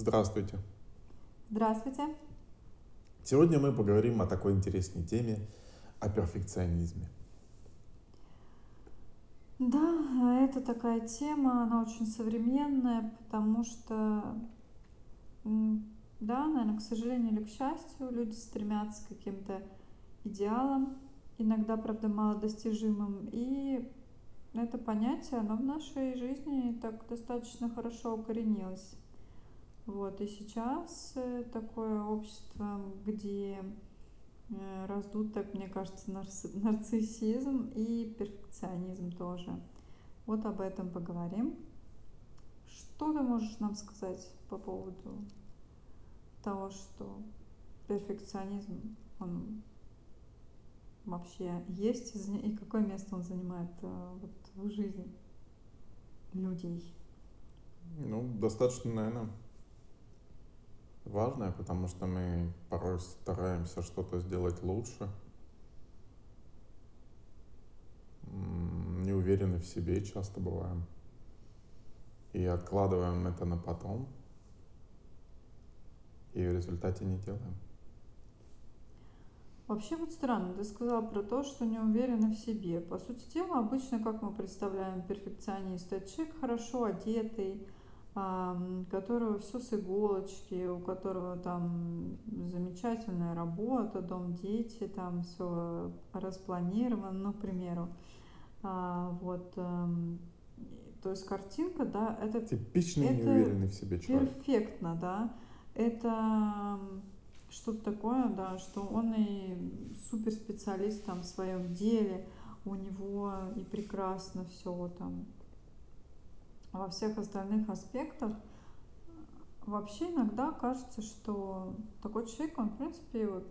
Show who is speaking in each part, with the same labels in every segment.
Speaker 1: Здравствуйте.
Speaker 2: Здравствуйте.
Speaker 1: Сегодня мы поговорим о такой интересной теме, о перфекционизме.
Speaker 2: Да, это такая тема, она очень современная, потому что, да, наверное, к сожалению или к счастью, люди стремятся к каким-то идеалам, иногда, правда, малодостижимым, и это понятие, оно в нашей жизни так достаточно хорошо укоренилось. Вот, и сейчас э, такое общество, где э, раздут, так мне кажется, нарциссизм и перфекционизм тоже. Вот об этом поговорим. Что ты можешь нам сказать по поводу того, что перфекционизм, он вообще есть и какое место он занимает э, вот, в жизни людей?
Speaker 1: Ну, достаточно, наверное, важное, потому что мы порой стараемся что-то сделать лучше. Не уверены в себе часто бываем. И откладываем это на потом. И в результате не делаем.
Speaker 2: Вообще вот странно, ты сказал про то, что не уверены в себе. По сути дела, обычно, как мы представляем перфекциониста, человек хорошо одетый, которого все с иголочки, у которого там замечательная работа, дом, дети, там все распланировано, ну, к примеру. А, вот, то есть картинка, да, это...
Speaker 1: Типичный это неуверенный в себе человек.
Speaker 2: Перфектно, да. Это что-то такое, да, что он и суперспециалист там в своем деле, у него и прекрасно все там во всех остальных аспектах, вообще иногда кажется, что такой человек, он, в принципе, вот,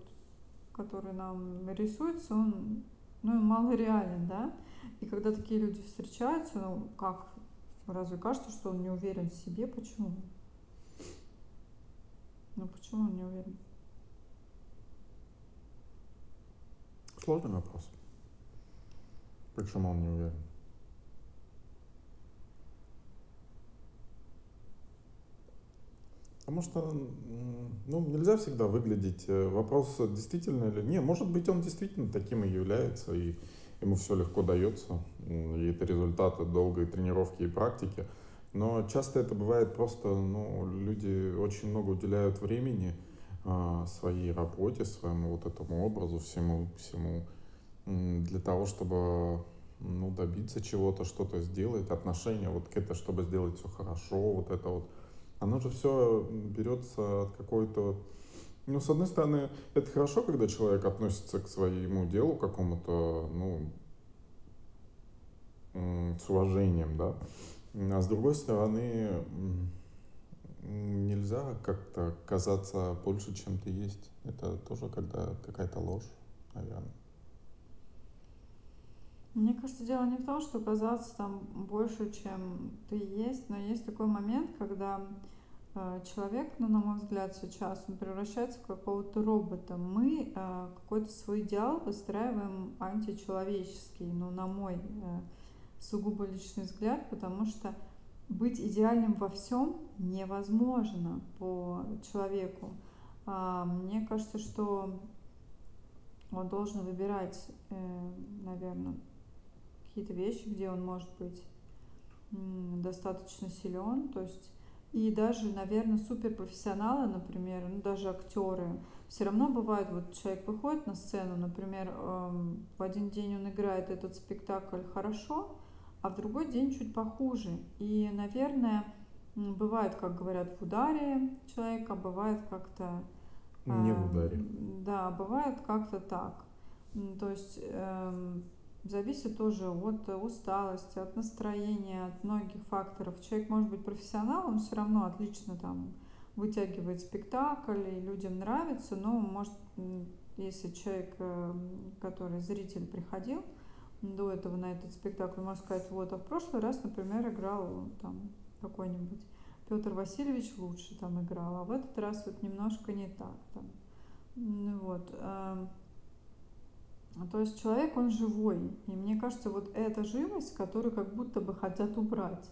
Speaker 2: который нам рисуется, он ну, мало реален, да? И когда такие люди встречаются, ну, как, разве кажется, что он не уверен в себе? Почему? Ну, почему он не уверен?
Speaker 1: Сложный вопрос. Почему он не уверен? Потому что ну, нельзя всегда выглядеть. Э, вопрос, действительно или не. Может быть, он действительно таким и является, и ему все легко дается. И это результаты долгой тренировки и практики. Но часто это бывает просто, ну, люди очень много уделяют времени а, своей работе, своему вот этому образу, всему, всему, для того, чтобы ну, добиться чего-то, что-то сделать, отношения вот к это, чтобы сделать все хорошо, вот это вот оно же все берется от какой-то... Ну, с одной стороны, это хорошо, когда человек относится к своему делу какому-то, ну, с уважением, да. А с другой стороны, нельзя как-то казаться больше, чем ты есть. Это тоже когда какая-то ложь, наверное.
Speaker 2: Мне кажется, дело не в том, что казаться там больше, чем ты есть, но есть такой момент, когда э, человек, ну, на мой взгляд, сейчас он превращается в какого-то робота. Мы э, какой-то свой идеал выстраиваем античеловеческий, ну, на мой э, сугубо личный взгляд, потому что быть идеальным во всем невозможно по человеку. А, мне кажется, что он должен выбирать, наверное, какие-то вещи, где он может быть достаточно силен, то есть и даже, наверное, суперпрофессионалы, например, ну даже актеры, все равно бывает, вот человек выходит на сцену, например, эм, в один день он играет этот спектакль хорошо, а в другой день чуть похуже. И, наверное, бывает, как говорят, в ударе человека, бывает как-то...
Speaker 1: Не в ударе.
Speaker 2: Эм, да, бывает как-то так. То есть эм, зависит тоже от усталости, от настроения, от многих факторов. Человек может быть профессионал, он все равно отлично там вытягивает спектакль, и людям нравится, но может, если человек, э, который зритель приходил до этого на этот спектакль, может сказать, вот, а в прошлый раз, например, играл там какой-нибудь Петр Васильевич лучше там играл, а в этот раз вот немножко не так там. Вот. Ну, то есть человек, он живой. И мне кажется, вот эта живость, которую как будто бы хотят убрать.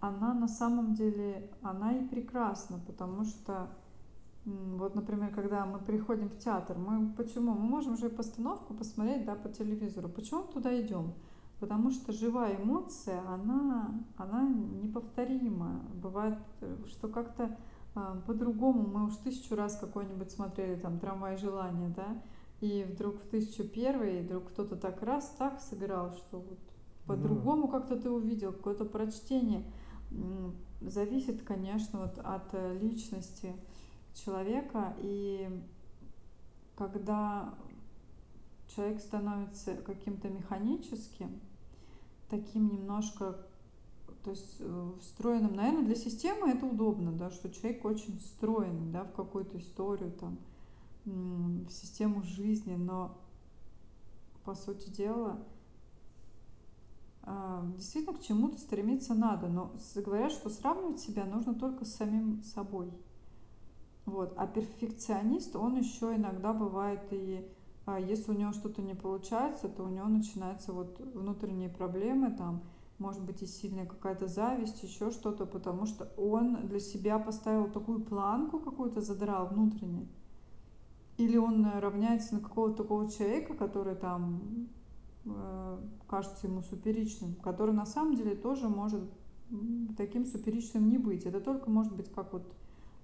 Speaker 2: она на самом деле, она и прекрасна, потому что вот, например, когда мы приходим в театр, мы почему? Мы можем же постановку посмотреть, да, по телевизору. Почему мы туда идем? Потому что живая эмоция, она, она неповторима. Бывает, что как-то э, по-другому. Мы уж тысячу раз какой-нибудь смотрели там «Трамвай желания», да, и вдруг в тысячу первый, вдруг кто-то так раз так сыграл, что вот по-другому как-то ты увидел, какое-то прочтение. Зависит, конечно, вот от э, личности человека. И когда человек становится каким-то механическим, таким немножко, то есть э, встроенным, наверное, для системы это удобно, да, что человек очень встроенный, да, в какую-то историю, там, в систему жизни, но по сути дела а, действительно к чему-то стремиться надо, но говорят, что сравнивать себя нужно только с самим собой. Вот. А перфекционист, он еще иногда бывает и а если у него что-то не получается, то у него начинаются вот внутренние проблемы, там, может быть, и сильная какая-то зависть, еще что-то, потому что он для себя поставил такую планку какую-то задрал внутренне. Или он равняется на какого-то такого человека, который там э, кажется ему суперичным, который на самом деле тоже может таким суперичным не быть. Это только может быть как вот,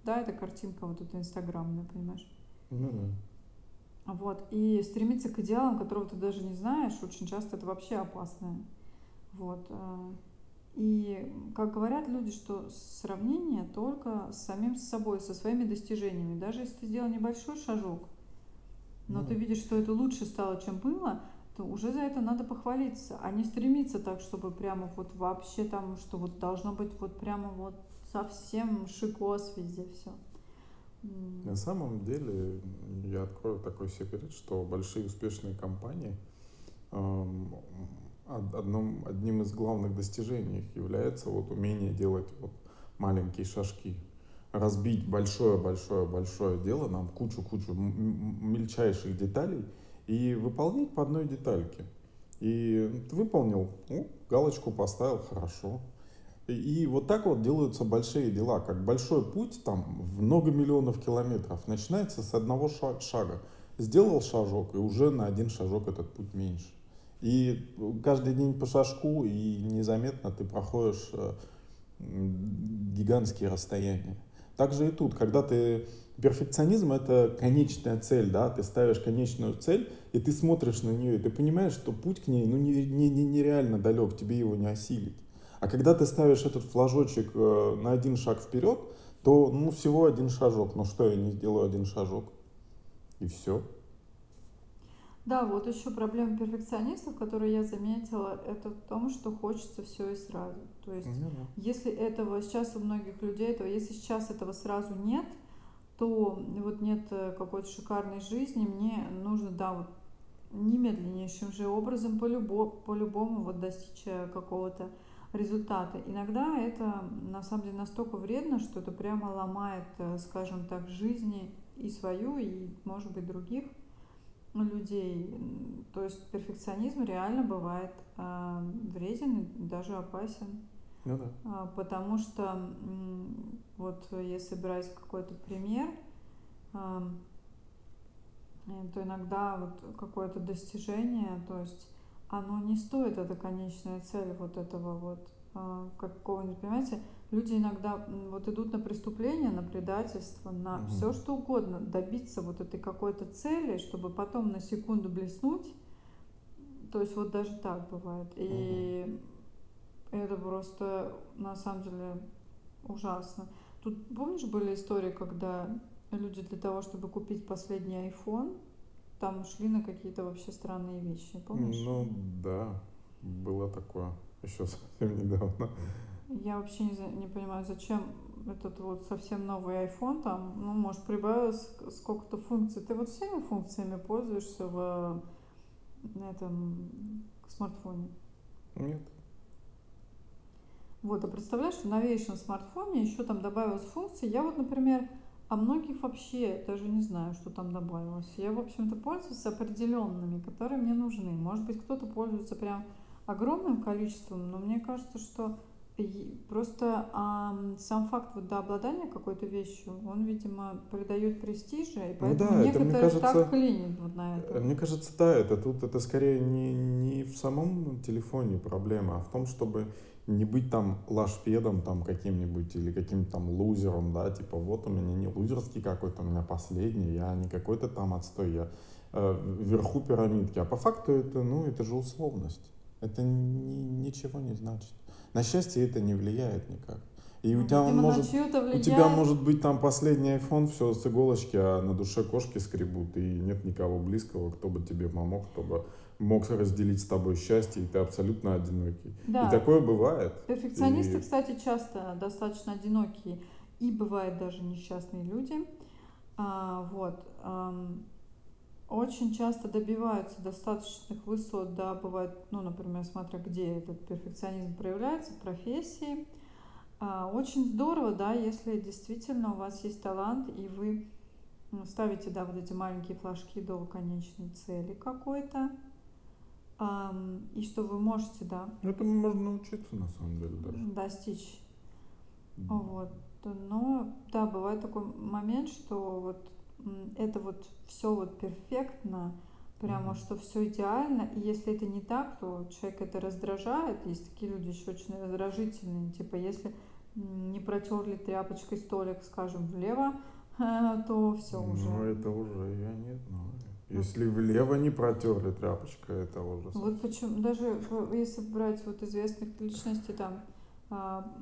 Speaker 2: да, эта картинка вот эта инстаграмная, понимаешь?
Speaker 1: Ну да.
Speaker 2: Вот. И стремиться к идеалам, которого ты даже не знаешь, очень часто это вообще опасно. Вот. И, как говорят люди, что сравнение только с самим собой, со своими достижениями. Даже если ты сделал небольшой шажок, но ну, ты видишь, что это лучше стало, чем было, то уже за это надо похвалиться, а не стремиться так, чтобы прямо вот вообще там, что вот должно быть вот прямо вот совсем шикос везде все.
Speaker 1: На самом деле, я открою такой секрет, что большие успешные компании одном, одним из главных достижений является вот умение делать вот маленькие шажки. Разбить большое-большое-большое дело нам кучу-кучу мельчайших деталей и выполнять по одной детальке. И выполнил, ну, галочку поставил, хорошо. И вот так вот делаются большие дела, как большой путь там много миллионов километров начинается с одного шага. Сделал шажок, и уже на один шажок этот путь меньше. И каждый день по шажку, и незаметно ты проходишь э, гигантские расстояния. Также и тут, когда ты... Перфекционизм — это конечная цель, да, ты ставишь конечную цель, и ты смотришь на нее, и ты понимаешь, что путь к ней, ну, не, не, не, нереально далек, тебе его не осилить. А когда ты ставишь этот флажочек э, на один шаг вперед, то ну всего один шажок. Ну что, я не сделаю один шажок. И все.
Speaker 2: Да, вот еще проблема перфекционистов, которую я заметила, это в том, что хочется все и сразу. То есть, mm-hmm. если этого сейчас у многих людей, то если сейчас этого сразу нет, то вот нет э, какой-то шикарной жизни, мне нужно, да, вот немедленнейшим же образом по-любому, по-любому вот достичь э, какого-то результаты. Иногда это на самом деле настолько вредно, что это прямо ломает, э, скажем так, жизни и свою, и, может быть, других людей. То есть перфекционизм реально бывает э, вреден и даже опасен.
Speaker 1: Ну да.
Speaker 2: А, потому что вот если брать какой-то пример, э, то иногда вот какое-то достижение, то есть оно не стоит, это конечная цель вот этого вот какого-нибудь, понимаете, люди иногда вот идут на преступление, на предательство, на угу. все что угодно, добиться вот этой какой-то цели, чтобы потом на секунду блеснуть. То есть вот даже так бывает. И угу. это просто на самом деле ужасно. Тут, помнишь, были истории, когда люди для того, чтобы купить последний iPhone, там шли на какие-то вообще странные вещи, помнишь?
Speaker 1: Ну да, было такое еще совсем недавно.
Speaker 2: Я вообще не, не понимаю, зачем этот вот совсем новый iPhone там, ну, может, прибавилось сколько-то функций. Ты вот всеми функциями пользуешься в на этом смартфоне?
Speaker 1: Нет.
Speaker 2: Вот, а представляешь, в новейшем смартфоне еще там добавилась функция. Я вот, например, а многих вообще даже не знаю, что там добавилось. Я, в общем-то, пользуюсь определенными, которые мне нужны. Может быть, кто-то пользуется прям огромным количеством, но мне кажется, что просто ам, сам факт вот до обладания какой-то вещью, он, видимо, придает престижа, и
Speaker 1: Ну
Speaker 2: поэтому
Speaker 1: да, это мне
Speaker 2: некоторых так
Speaker 1: кажется,
Speaker 2: клинит вот на
Speaker 1: э,
Speaker 2: этом.
Speaker 1: мне кажется, да, это тут это скорее не, не в самом телефоне проблема, а в том, чтобы не быть там лашпедом там каким-нибудь или каким-то там лузером, да, типа вот у меня не лузерский какой-то, у меня последний, я не какой-то там отстой, я э, вверху пирамидки. А по факту это, ну, это же условность. Это ни, ничего не значит. На счастье это не влияет никак. И у
Speaker 2: Ну,
Speaker 1: тебя он может, у тебя может быть там последний iPhone, все с иголочки, а на душе кошки скребут, и нет никого близкого, кто бы тебе помог, кто бы мог разделить с тобой счастье, и ты абсолютно одинокий. И
Speaker 2: Да,
Speaker 1: такое бывает.
Speaker 2: перфекционисты,
Speaker 1: И
Speaker 2: кстати, часто достаточно одинокие, и бывают даже несчастные люди. А, вот. Очень часто добиваются достаточных высот, да, бывает, ну, например, смотря где этот перфекционизм проявляется, в профессии. А, Очень здорово, да, если действительно у вас есть талант, и вы м, ставите, да, вот эти маленькие флажки до конечной цели какой-то, и что вы можете, да,
Speaker 1: этому можно научиться на самом деле даже.
Speaker 2: достичь. Вот. Но, да, бывает такой момент, что вот это вот все вот перфектно, прямо
Speaker 1: Мгм.
Speaker 2: что все идеально, и если это не так, то человек это раздражает. Есть такие люди еще очень раздражительные, типа если не протерли тряпочкой столик, скажем, влево, то все уже.
Speaker 1: Ну, это уже я не знаю.
Speaker 2: Ну,
Speaker 1: Если влево не протерли тряпочкой, это уже
Speaker 2: Вот почему, даже если брать вот известных личностей, там, а,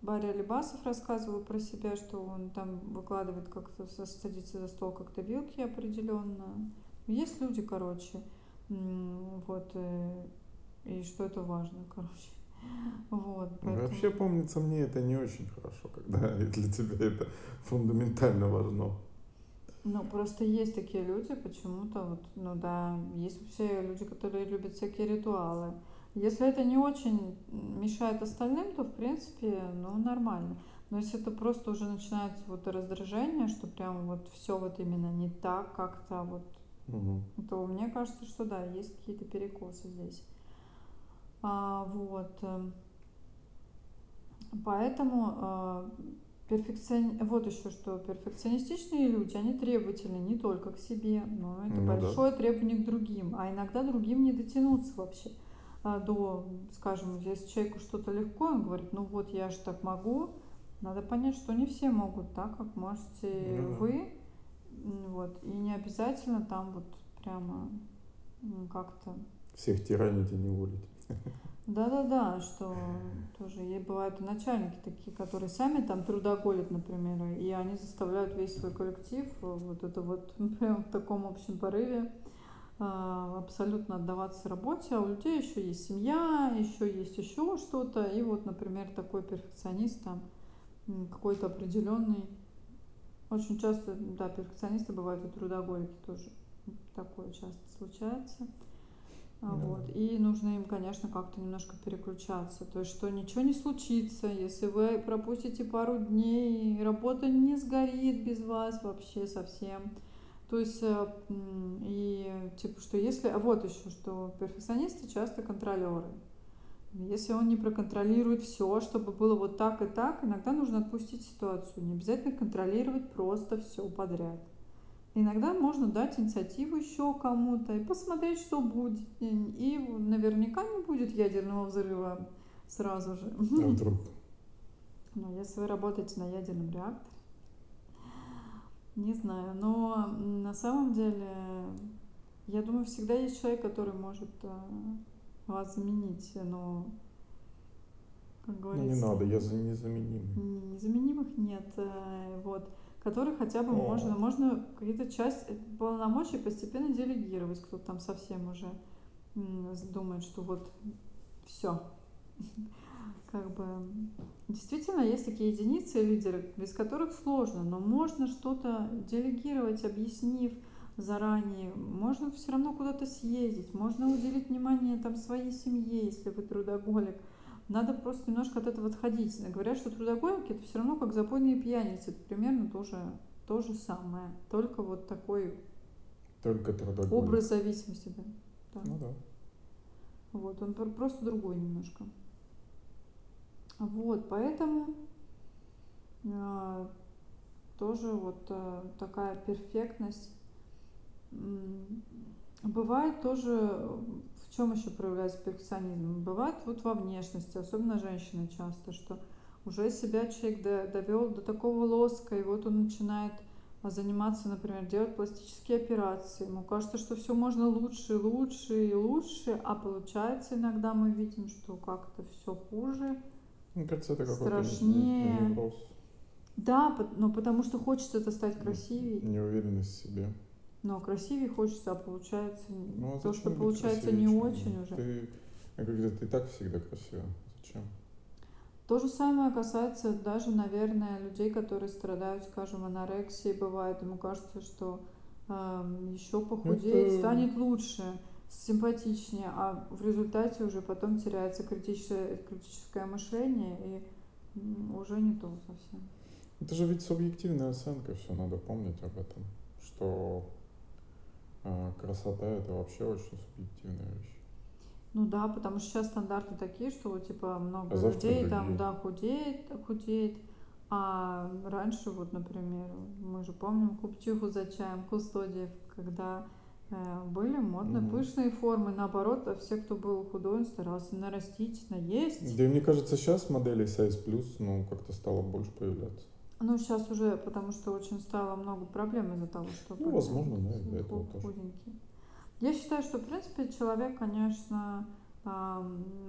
Speaker 2: Барри Алибасов рассказывал про себя, что он там выкладывает как-то, садится за стол как-то вилки определенно. Есть люди, короче, вот, э, и что это важно, короче. Вот,
Speaker 1: Вообще,
Speaker 2: поэтому...
Speaker 1: помнится мне, это не очень хорошо, когда для тебя это фундаментально важно.
Speaker 2: Ну, просто есть такие люди, почему-то, вот, ну да, есть вообще люди, которые любят всякие ритуалы. Если это не очень мешает остальным, то, в принципе, ну, нормально. Но если это просто уже начинается вот раздражение, что прям вот все вот именно не так как-то вот,
Speaker 1: Мгм.
Speaker 2: то мне кажется, что да, есть какие-то перекосы здесь. А, вот. эм, Поэтому э, перфекцион... вот еще что, перфекционистичные люди, они требовательны не только к себе, но это
Speaker 1: Ну да.
Speaker 2: большое требование к другим, а иногда другим не дотянуться вообще а, до, скажем, если человеку что-то легко, он говорит, ну вот я же так могу, надо понять, что не все могут так, как можете
Speaker 1: Ну
Speaker 2: вы, вот, и не обязательно там вот прямо как-то.
Speaker 1: Всех тиранить и не волить.
Speaker 2: да-да-да, что тоже ей бывают и начальники такие, которые сами там трудоголят, например, и они заставляют весь свой коллектив э, вот это вот прям в таком общем порыве. а, абсолютно отдаваться работе, а у людей еще есть семья, еще есть еще что-то, и вот, например, такой перфекционист там какой-то определенный, очень часто, да, перфекционисты бывают и трудоголики тоже, такое часто случается. А,
Speaker 1: Ну
Speaker 2: Вот.
Speaker 1: да.
Speaker 2: И нужно им, конечно, как-то немножко переключаться. То есть, что ничего не случится, если вы пропустите пару дней, работа не сгорит без вас вообще совсем. То есть, э, и типа, что если... а Вот еще, что перфекционисты часто контролеры. Если он не проконтролирует все, чтобы было вот так и так, иногда нужно отпустить ситуацию. Не обязательно контролировать просто все подряд. Иногда можно дать инициативу еще кому-то и посмотреть, что будет. И наверняка не будет ядерного взрыва сразу же.
Speaker 1: А вдруг?
Speaker 2: Но если вы работаете на ядерном реакторе, не знаю. Но на самом деле, я думаю, всегда есть человек, который может э, вас заменить. Но, как
Speaker 1: Ну не
Speaker 2: говорится,
Speaker 1: надо, я за незаменимый.
Speaker 2: незаменимых нет. э, Вот который хотя бы можно,
Speaker 1: О,
Speaker 2: можно какие-то часть полномочий постепенно делегировать, кто там совсем уже думает, что вот все, как бы действительно есть такие единицы лидеры, без которых сложно, но можно что-то делегировать, объяснив заранее, можно все равно куда-то съездить, можно уделить внимание там своей семье, если вы трудоголик. Надо просто немножко от этого отходить. Говорят, что трудоголики это все равно как запойные пьяницы. Это примерно тоже то же самое. Только вот такой
Speaker 1: только трудоголик.
Speaker 2: образ зависимости, да. да.
Speaker 1: Ну да.
Speaker 2: Вот, он просто другой немножко. Вот, поэтому э, тоже вот э, такая перфектность. Бывает тоже, в чем еще проявляется перфекционизм? Бывает вот во внешности, особенно женщины часто, что уже себя человек довел до такого лоска, и вот он начинает заниматься, например, делать пластические операции. Ему кажется, что все можно лучше, лучше и лучше, а получается иногда мы видим, что как-то все хуже,
Speaker 1: Мне кажется, это
Speaker 2: страшнее.
Speaker 1: невроз.
Speaker 2: Да, но потому что хочется это стать красивее.
Speaker 1: Неуверенность в себе.
Speaker 2: Но красивее хочется, а получается
Speaker 1: ну, а
Speaker 2: то, что получается не очень уже.
Speaker 1: Ты, а когда ты так всегда красиво. Зачем?
Speaker 2: То же самое касается даже, наверное, людей, которые страдают, скажем, анорексией. Бывает, ему кажется, что э, эм, еще похудеть это... станет лучше, симпатичнее, а в результате уже потом теряется критическое, критическое мышление и уже не то совсем.
Speaker 1: Это же ведь субъективная оценка, все надо помнить об этом, что э, красота это вообще очень субъективная вещь.
Speaker 2: Ну да, потому что сейчас стандарты такие, что типа много а людей там, да, худеет, худеет. А раньше вот, например, мы же помним купчиху за чаем, кустодиев, когда были модные угу. пышные формы. Наоборот, а все, кто был худой, он старался нарастить, наесть.
Speaker 1: Да и мне кажется, сейчас модели size plus, ну, как-то стало больше появляться.
Speaker 2: Ну, сейчас уже, потому что очень стало много проблем из-за того, что...
Speaker 1: Ну, возможно, да, из-за этого тоже.
Speaker 2: Я считаю, что, в принципе, человек, конечно,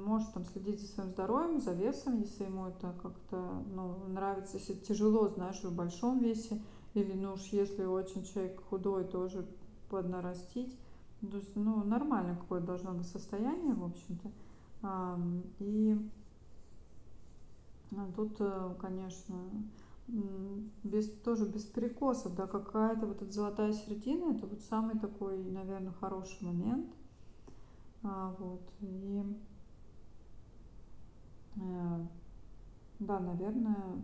Speaker 2: может там следить за своим здоровьем, за весом, если ему это как-то ну, нравится, если тяжело, знаешь, в большом весе, или ну уж если очень человек худой, тоже поднарастить. То есть, ну, нормально какое должно быть состояние, в общем-то. И тут, э, конечно, без, тоже без перекосов, да, какая-то вот эта золотая середина, это вот самый такой, наверное, хороший момент. А, вот, и э, да, наверное,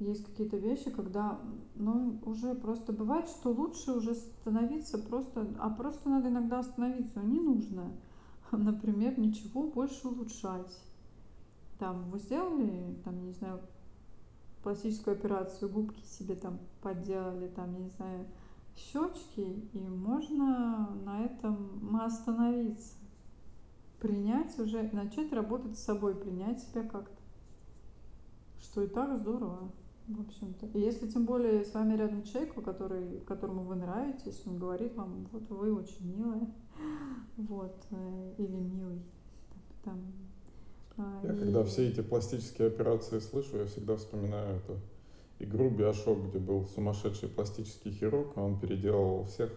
Speaker 2: есть какие-то вещи, когда, ну, уже просто бывает, что лучше уже становиться просто, а просто надо иногда остановиться, не нужно, например, ничего больше улучшать. Там вы сделали, там, не знаю, пластическую операцию, губки себе там подделали, там, не знаю, щечки, и можно на этом остановиться. Принять уже, начать работать с собой, принять себя как-то. Что и так здорово, в общем-то. И если тем более с вами рядом человек, который, которому вы нравитесь, он говорит вам, вот вы очень милая, вот, э, или милый, там,
Speaker 1: а, я и... когда все эти пластические операции слышу, я всегда вспоминаю эту игру Биошок, где был сумасшедший пластический хирург, а он переделал всех,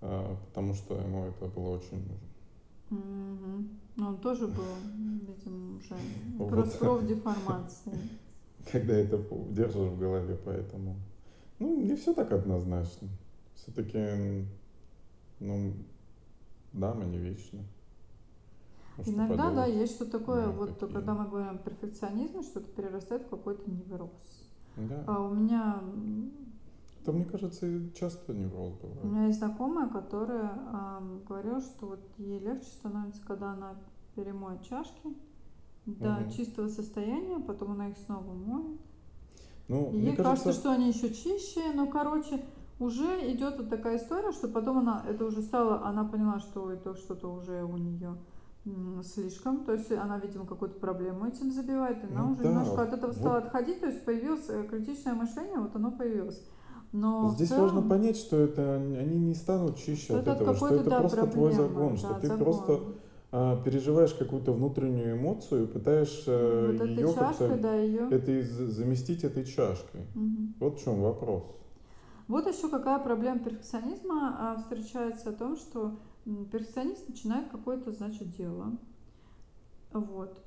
Speaker 1: а, потому что ему это было очень нужно.
Speaker 2: Угу. Он тоже был, видимо, уже вот. профдеформации.
Speaker 1: Когда это держишь в голове, поэтому... Ну, не все так однозначно. Все-таки, ну, да, мы не вечны.
Speaker 2: Ну, Иногда, поделать? да, есть что такое, ну, вот такие. когда мы говорим о перфекционизме, что-то перерастает в какой-то невроз.
Speaker 1: Да.
Speaker 2: А у меня...
Speaker 1: Это, мне кажется, часто невроз бывает.
Speaker 2: У меня есть знакомая, которая э, говорила, что вот ей легче становится, когда она перемоет чашки до угу. чистого состояния, потом она их снова моет. Ну, и ей кажется... кажется, что они еще чище, но, короче, уже идет вот такая история, что потом она, это уже стало, она поняла, что это что-то уже у нее слишком, то есть она, видимо, какую-то проблему этим забивает, и она ну, уже да, немножко от этого стала вот. отходить, то есть появилось э, критичное мышление, вот оно появилось. Но
Speaker 1: Здесь целом, важно понять, что это они не станут чище от этого, что это да, просто проблема, твой загон, да, что ты загон. просто переживаешь какую-то внутреннюю эмоцию пытаешься вот ее как-то да, ее... это заместить этой чашкой. Угу. Вот в чем вопрос.
Speaker 2: Вот еще какая проблема перфекционизма а, встречается о том, что перфекционист начинает какое-то, значит, дело. Вот.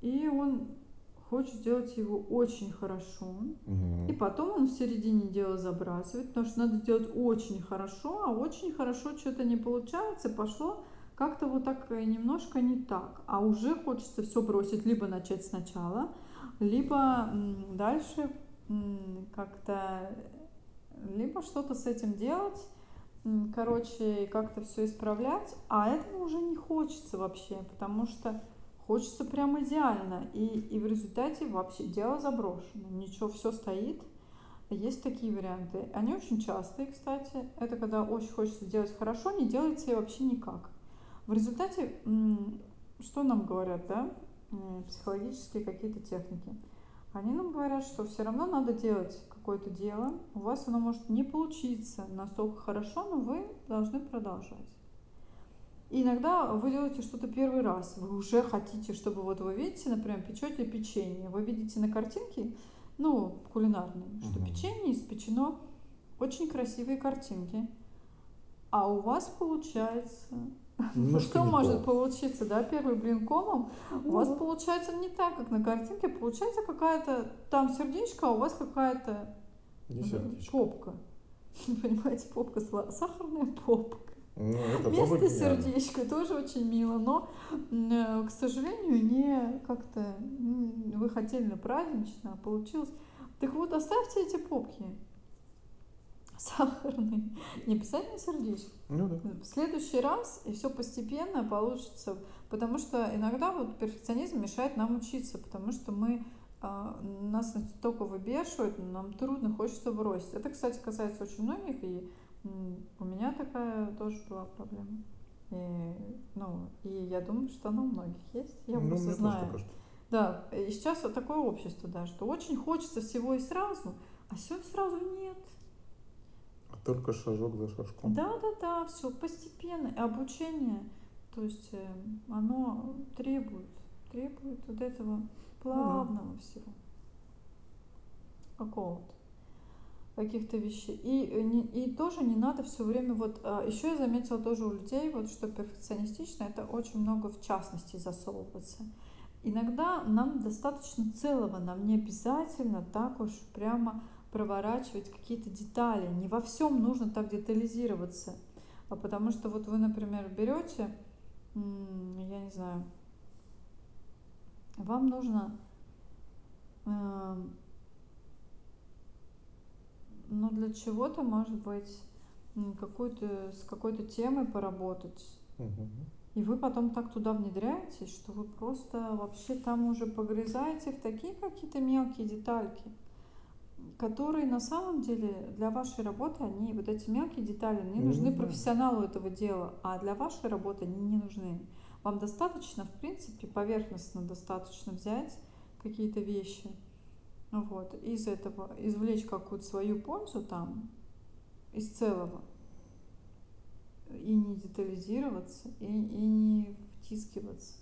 Speaker 2: И он хочет сделать его очень хорошо. Угу. И потом он в середине дела забрасывает, потому что надо сделать очень хорошо, а очень хорошо что-то не получается, пошло как-то вот так немножко не так. А уже хочется все бросить, либо начать сначала, либо дальше как-то, либо что-то с этим делать, короче, как-то все исправлять, а этого уже не хочется вообще, потому что хочется прям идеально. И, и в результате вообще дело заброшено. Ничего, все стоит. Есть такие варианты. Они очень частые, кстати. Это когда очень хочется сделать хорошо, не делается вообще никак. В результате, что нам говорят, да, психологические какие-то техники? Они нам говорят, что все равно надо делать какое-то дело. У вас оно может не получиться настолько хорошо, но вы должны продолжать. И иногда вы делаете что-то первый раз, вы уже хотите, чтобы вот вы видите, например, печете печенье, вы видите на картинке, ну, кулинарной, что угу. печенье испечено, очень красивые картинки, а у вас получается Немножко что может то. получиться, да, первый блин комом, у вас ну. получается не так, как на картинке, получается какая-то там сердечко, а у вас какая-то попка. Понимаете, попка, сахарная попка. Ну, это Вместо тоже сердечко тоже очень мило, но, э, к сожалению, не как-то вы хотели на празднично, а получилось. Так вот, оставьте эти попки сахарные, не обязательно сердечко.
Speaker 1: Ну да.
Speaker 2: В следующий раз и все постепенно получится, потому что иногда вот перфекционизм мешает нам учиться, потому что мы а, нас настолько выбешивает, нам трудно, хочется бросить. Это, кстати, касается очень многих, и у меня такая тоже была проблема. И, ну, и я думаю, что она у многих есть. Я ну, просто знаю. Тоже да, и сейчас вот такое общество, да, что очень хочется всего и сразу, а все сразу нет.
Speaker 1: Только шажок за шажком.
Speaker 2: Да, да, да, все постепенно. И обучение, то есть э, оно требует, требует вот этого плавного ну, да. всего. Какого-то каких-то вещей. И, э, и тоже не надо все время вот... А, Еще я заметила тоже у людей, вот что перфекционистично, это очень много в частности засовываться. Иногда нам достаточно целого, нам не обязательно так уж прямо проворачивать какие-то детали. Не во всем нужно так детализироваться. А потому что вот вы, например, берете, я не знаю, вам нужно эм, ну, для чего-то, может быть, какую-то, с какой-то темой поработать.
Speaker 1: Угу.
Speaker 2: И вы потом так туда внедряетесь, что вы просто вообще там уже погрязаете в такие какие-то мелкие детальки, которые на самом деле для вашей работы, они, вот эти мелкие детали, они ну, нужны профессионалу этого дела, а для вашей работы они не нужны. Вам достаточно, в принципе, поверхностно достаточно взять какие-то вещи, вот, из этого извлечь какую-то свою пользу там, из целого, и не детализироваться, и, и не втискиваться.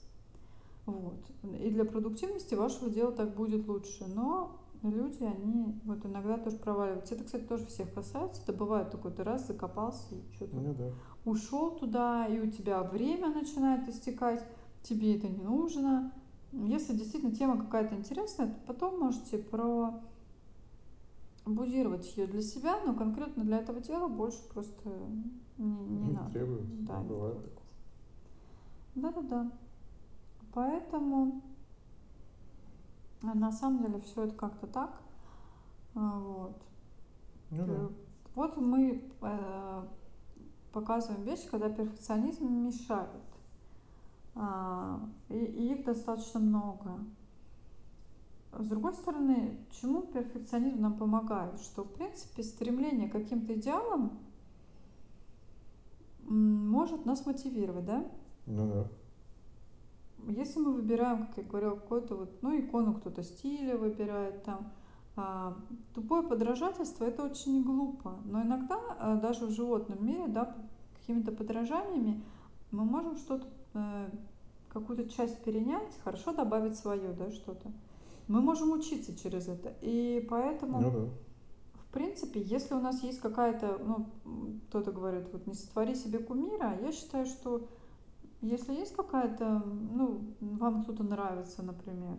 Speaker 2: Вот. И для продуктивности вашего дела так будет лучше. Но люди, они вот иногда тоже проваливаются. Это, кстати, тоже всех касается. Это бывает такой, ты раз закопался и что-то
Speaker 1: ну, да.
Speaker 2: ушел туда, и у тебя время начинает истекать, тебе это не нужно. Если действительно тема какая-то интересная, то потом можете про будировать ее для себя, но конкретно для этого дела больше просто не, не, не надо.
Speaker 1: Требуется, да, не бывает
Speaker 2: Да-да-да. Поэтому на самом деле все это как-то так. А, вот.
Speaker 1: Ну, да.
Speaker 2: Вот мы э, показываем вещи, когда перфекционизм мешает. А, и, и их достаточно много. С другой стороны, чему перфекционизм нам помогает? Что, в принципе, стремление к каким-то идеалам может нас мотивировать, да?
Speaker 1: Ну да.
Speaker 2: Если мы выбираем, как я говорила, какую-то вот, ну, икону кто-то стиля выбирает там, а, тупое подражательство это очень глупо. Но иногда а, даже в животном мире, да, какими-то подражаниями мы можем что-то, э, какую-то часть перенять, хорошо добавить свое, да, что-то. Мы можем учиться через это. И поэтому,
Speaker 1: ну, да.
Speaker 2: в принципе, если у нас есть какая-то, ну, кто-то говорит, вот не сотвори себе кумира, я считаю, что если есть какая-то, ну, вам кто-то нравится, например,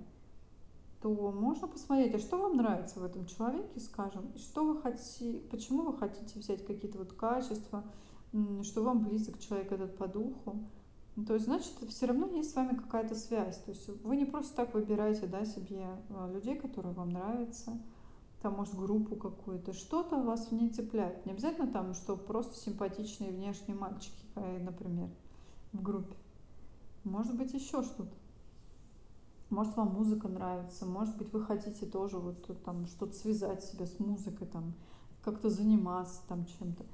Speaker 2: то можно посмотреть, а что вам нравится в этом человеке, скажем, и что вы хотите, почему вы хотите взять какие-то вот качества, что вам близок человек этот по духу. То есть, значит, все равно есть с вами какая-то связь. То есть вы не просто так выбираете да, себе а, людей, которые вам нравятся, там, может, группу какую-то, что-то вас в ней цепляет. Не обязательно там, что просто симпатичные внешние мальчики, например, в группе. Может быть, еще что-то. может, вам музыка нравится, может быть, вы хотите тоже вот там что-то связать себя с музыкой, там, как-то заниматься там чем-то.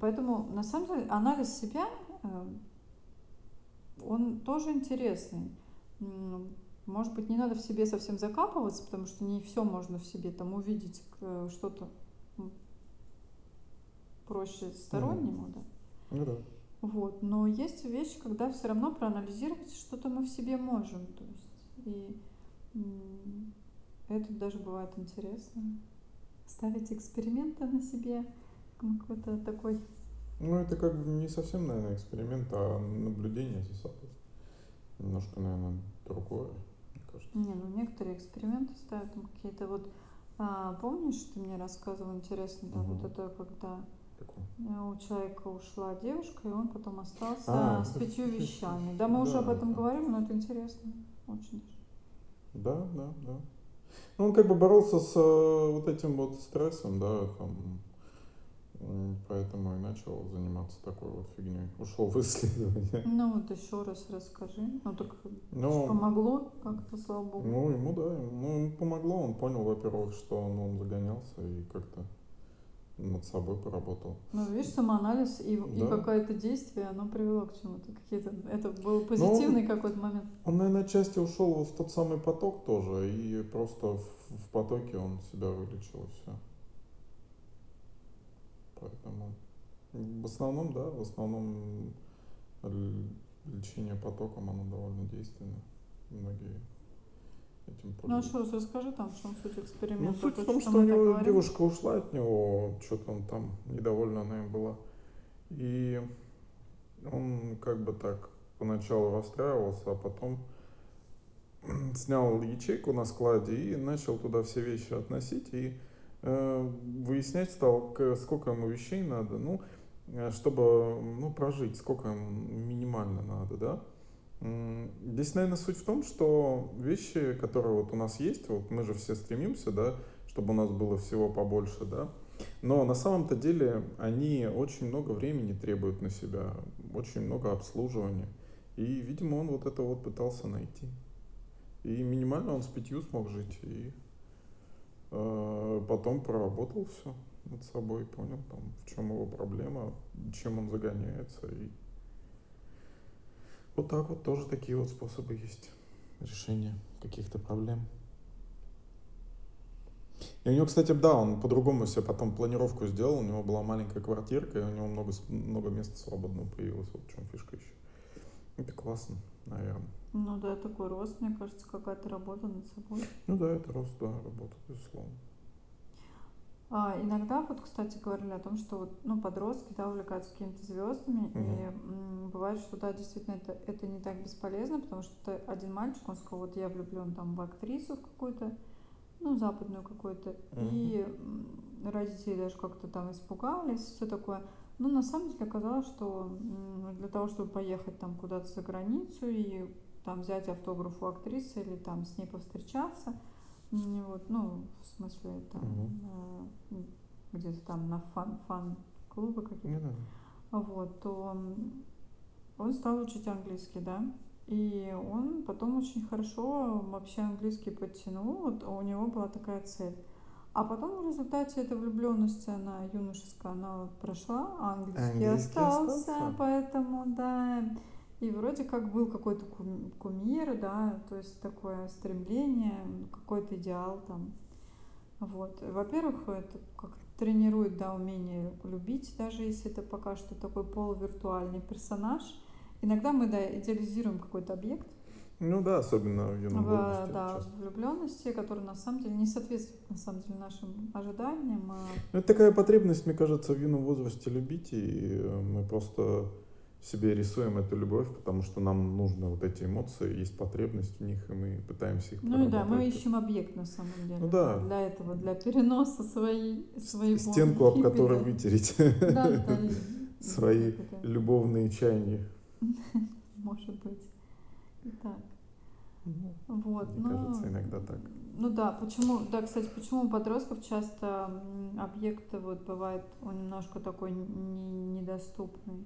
Speaker 2: Поэтому, на самом деле, анализ себя, э, он тоже интересный. Может быть, не надо в себе совсем закапываться, потому что не все можно в себе там увидеть, что-то проще стороннему, mm. да.
Speaker 1: Ну да.
Speaker 2: Вот. Но есть вещи, когда все равно проанализировать что-то мы в себе можем. То есть, и это даже бывает интересно. Ставить эксперименты на себе, какой-то такой.
Speaker 1: Ну, это как бы не совсем, наверное, эксперимент, а наблюдение за собой. Немножко, наверное, другое, мне кажется.
Speaker 2: Не, ну некоторые эксперименты ставят там какие-то вот. А, помнишь, ты мне рассказывал интересно, да, угу. вот это когда
Speaker 1: Какой?
Speaker 2: у человека ушла девушка, и он потом остался а, с пятью вещами. Да, мы да, уже об этом да. говорили, но это интересно очень даже.
Speaker 1: Да, да, да. Ну, он как бы боролся с э, вот этим вот стрессом, да, там, поэтому и начал заниматься такой вот фигней. Ушел в исследование.
Speaker 2: Ну вот еще раз расскажи. Ну так ну, помогло как-то, слава богу.
Speaker 1: Ну ему да, ему, ему помогло. Он понял, во-первых, что он, он загонялся и как-то над собой поработал.
Speaker 2: Ну, видишь, самоанализ и, да. и какое-то действие, оно привело к чему-то. Какие-то, это был позитивный ну, какой-то момент.
Speaker 1: Он, наверное, отчасти ушел в тот самый поток тоже, и просто в, в потоке он себя вылечил, и все. Поэтому в основном, да, в основном лечение потоком, оно довольно действенное. Многие этим
Speaker 2: пользуются. Ну а что, расскажи там, в чем суть эксперимента?
Speaker 1: Ну, суть в том, что у него девушка ушла от него, что-то он там недовольна она им была. И он как бы так поначалу расстраивался, а потом снял ячейку на складе и начал туда все вещи относить и э, выяснять стал, сколько ему вещей надо, ну, э, чтобы ну, прожить, сколько минимально надо, да. Здесь, наверное, суть в том, что вещи, которые вот у нас есть, вот мы же все стремимся, да, чтобы у нас было всего побольше, да, но на самом-то деле они очень много времени требуют на себя, очень много обслуживания. И, видимо, он вот это вот пытался найти. И минимально он с пятью смог жить. И э, потом проработал все над собой, понял, там, в чем его проблема, чем он загоняется. И вот так вот тоже такие вот способы есть решения каких-то проблем. И у него, кстати, да, он по-другому себе потом планировку сделал. У него была маленькая квартирка, и у него много, много места свободного появилось. Вот в чем фишка еще. Это классно, наверное.
Speaker 2: Ну да, такой рост, мне кажется, какая-то работа над собой.
Speaker 1: Ну да, это рост, да, работа, безусловно.
Speaker 2: А, иногда вот, кстати, говорили о том, что вот, ну, подростки, да, увлекаются какими-то звездами, mm-hmm. и м, бывает, что, да, действительно, это, это не так бесполезно, потому что один мальчик, он сказал, вот я влюблен там в актрису в какую-то, ну, западную какую-то, mm-hmm. и м, родители даже как-то там испугались, все такое. Но на самом деле оказалось, что м, для того, чтобы поехать там куда-то за границу и там взять автограф у актрисы или там с ней повстречаться, вот, ну, в смысле, там, угу. где-то там на фан, фан-клубы какие-то. Ну, Вот, то он стал учить английский, да. И он потом очень хорошо вообще английский подтянул. Вот у него была такая цель. А потом в результате этой влюбленности, она юношеская, она прошла, а английский, английский остался, остался, поэтому, да. И вроде как был какой-то кумир, да, то есть такое стремление, какой-то идеал там. Вот. Во-первых, это как тренирует, да, умение любить, даже если это пока что такой полувиртуальный персонаж. Иногда мы, да, идеализируем какой-то объект.
Speaker 1: Ну да, особенно в юном возрасте.
Speaker 2: Да, часто. влюбленности, которые на самом деле не соответствуют на самом деле нашим ожиданиям. А...
Speaker 1: Ну, это такая потребность, мне кажется, в юном возрасте любить, и мы просто себе рисуем эту любовь, потому что нам нужны вот эти эмоции, есть потребность в них, и мы пытаемся их
Speaker 2: Ну и да, мы ищем объект на самом деле. Ну да. Для этого, для переноса своей, своей
Speaker 1: Стенку, об которой вытереть. Да, да. Свои любовные чаяния.
Speaker 2: Может быть. И так.
Speaker 1: Ну, вот, Мне ну, кажется, иногда так.
Speaker 2: Ну да, почему, да, кстати, почему у подростков часто объекты вот бывает он немножко такой не, недоступный.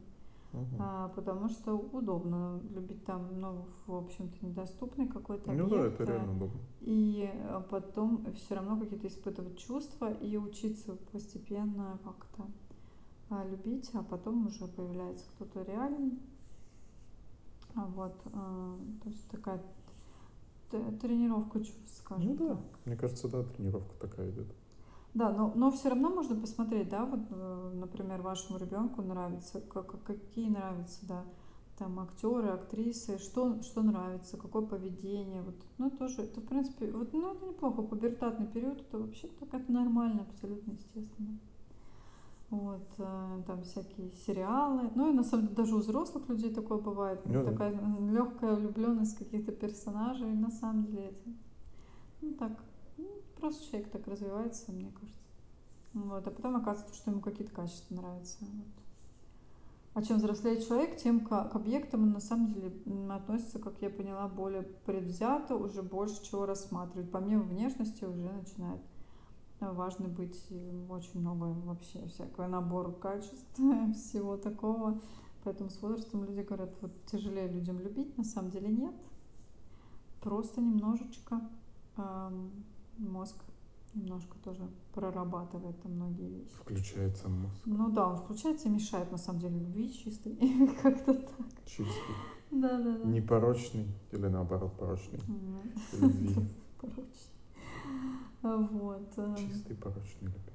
Speaker 1: Мгм.
Speaker 2: а, потому что удобно любить там, ну, в общем-то, недоступный какой-то
Speaker 1: Ну да,
Speaker 2: объект.
Speaker 1: это
Speaker 2: а,
Speaker 1: реально удобно.
Speaker 2: И а, потом все равно какие-то испытывать чувства и учиться постепенно как-то а, любить, а потом уже появляется кто-то реальный. А вот, а, то есть такая тренировка чувств, скажем
Speaker 1: Ну да,
Speaker 2: так.
Speaker 1: мне кажется, да, тренировка такая идет.
Speaker 2: Да, но, но все равно можно посмотреть, да, вот, э, например, вашему ребенку нравится, как, какие нравятся, да, там актеры, актрисы, что, что нравится, какое поведение, вот, ну тоже, это в принципе, вот, ну это неплохо, пубертатный период, это вообще так это нормально, абсолютно естественно. Вот, э, там всякие сериалы, ну и на самом деле даже у взрослых людей такое бывает,
Speaker 1: Ну
Speaker 2: такая легкая влюбленность каких-то персонажей, на самом деле это, ну так, ну, просто человек так развивается, мне кажется. Вот, а потом оказывается, что ему какие-то качества нравятся. Вот. А чем взрослеет человек, тем к, к объектам он на самом деле относится, как я поняла, более предвзято, уже больше чего рассматривает. Помимо внешности уже начинает важно быть очень много вообще всякого набора качеств, всего такого. Поэтому с возрастом люди говорят, вот тяжелее людям любить, на самом деле нет. Просто немножечко эм, мозг немножко тоже прорабатывает там многие вещи.
Speaker 1: Включается мозг.
Speaker 2: Ну да, он включается и мешает на самом деле любви чистой. Как-то так.
Speaker 1: Чистый.
Speaker 2: Да, да, да.
Speaker 1: Непорочный или наоборот порочный. Любви.
Speaker 2: Порочный. Вот. эм.
Speaker 1: Чистый порочный любви.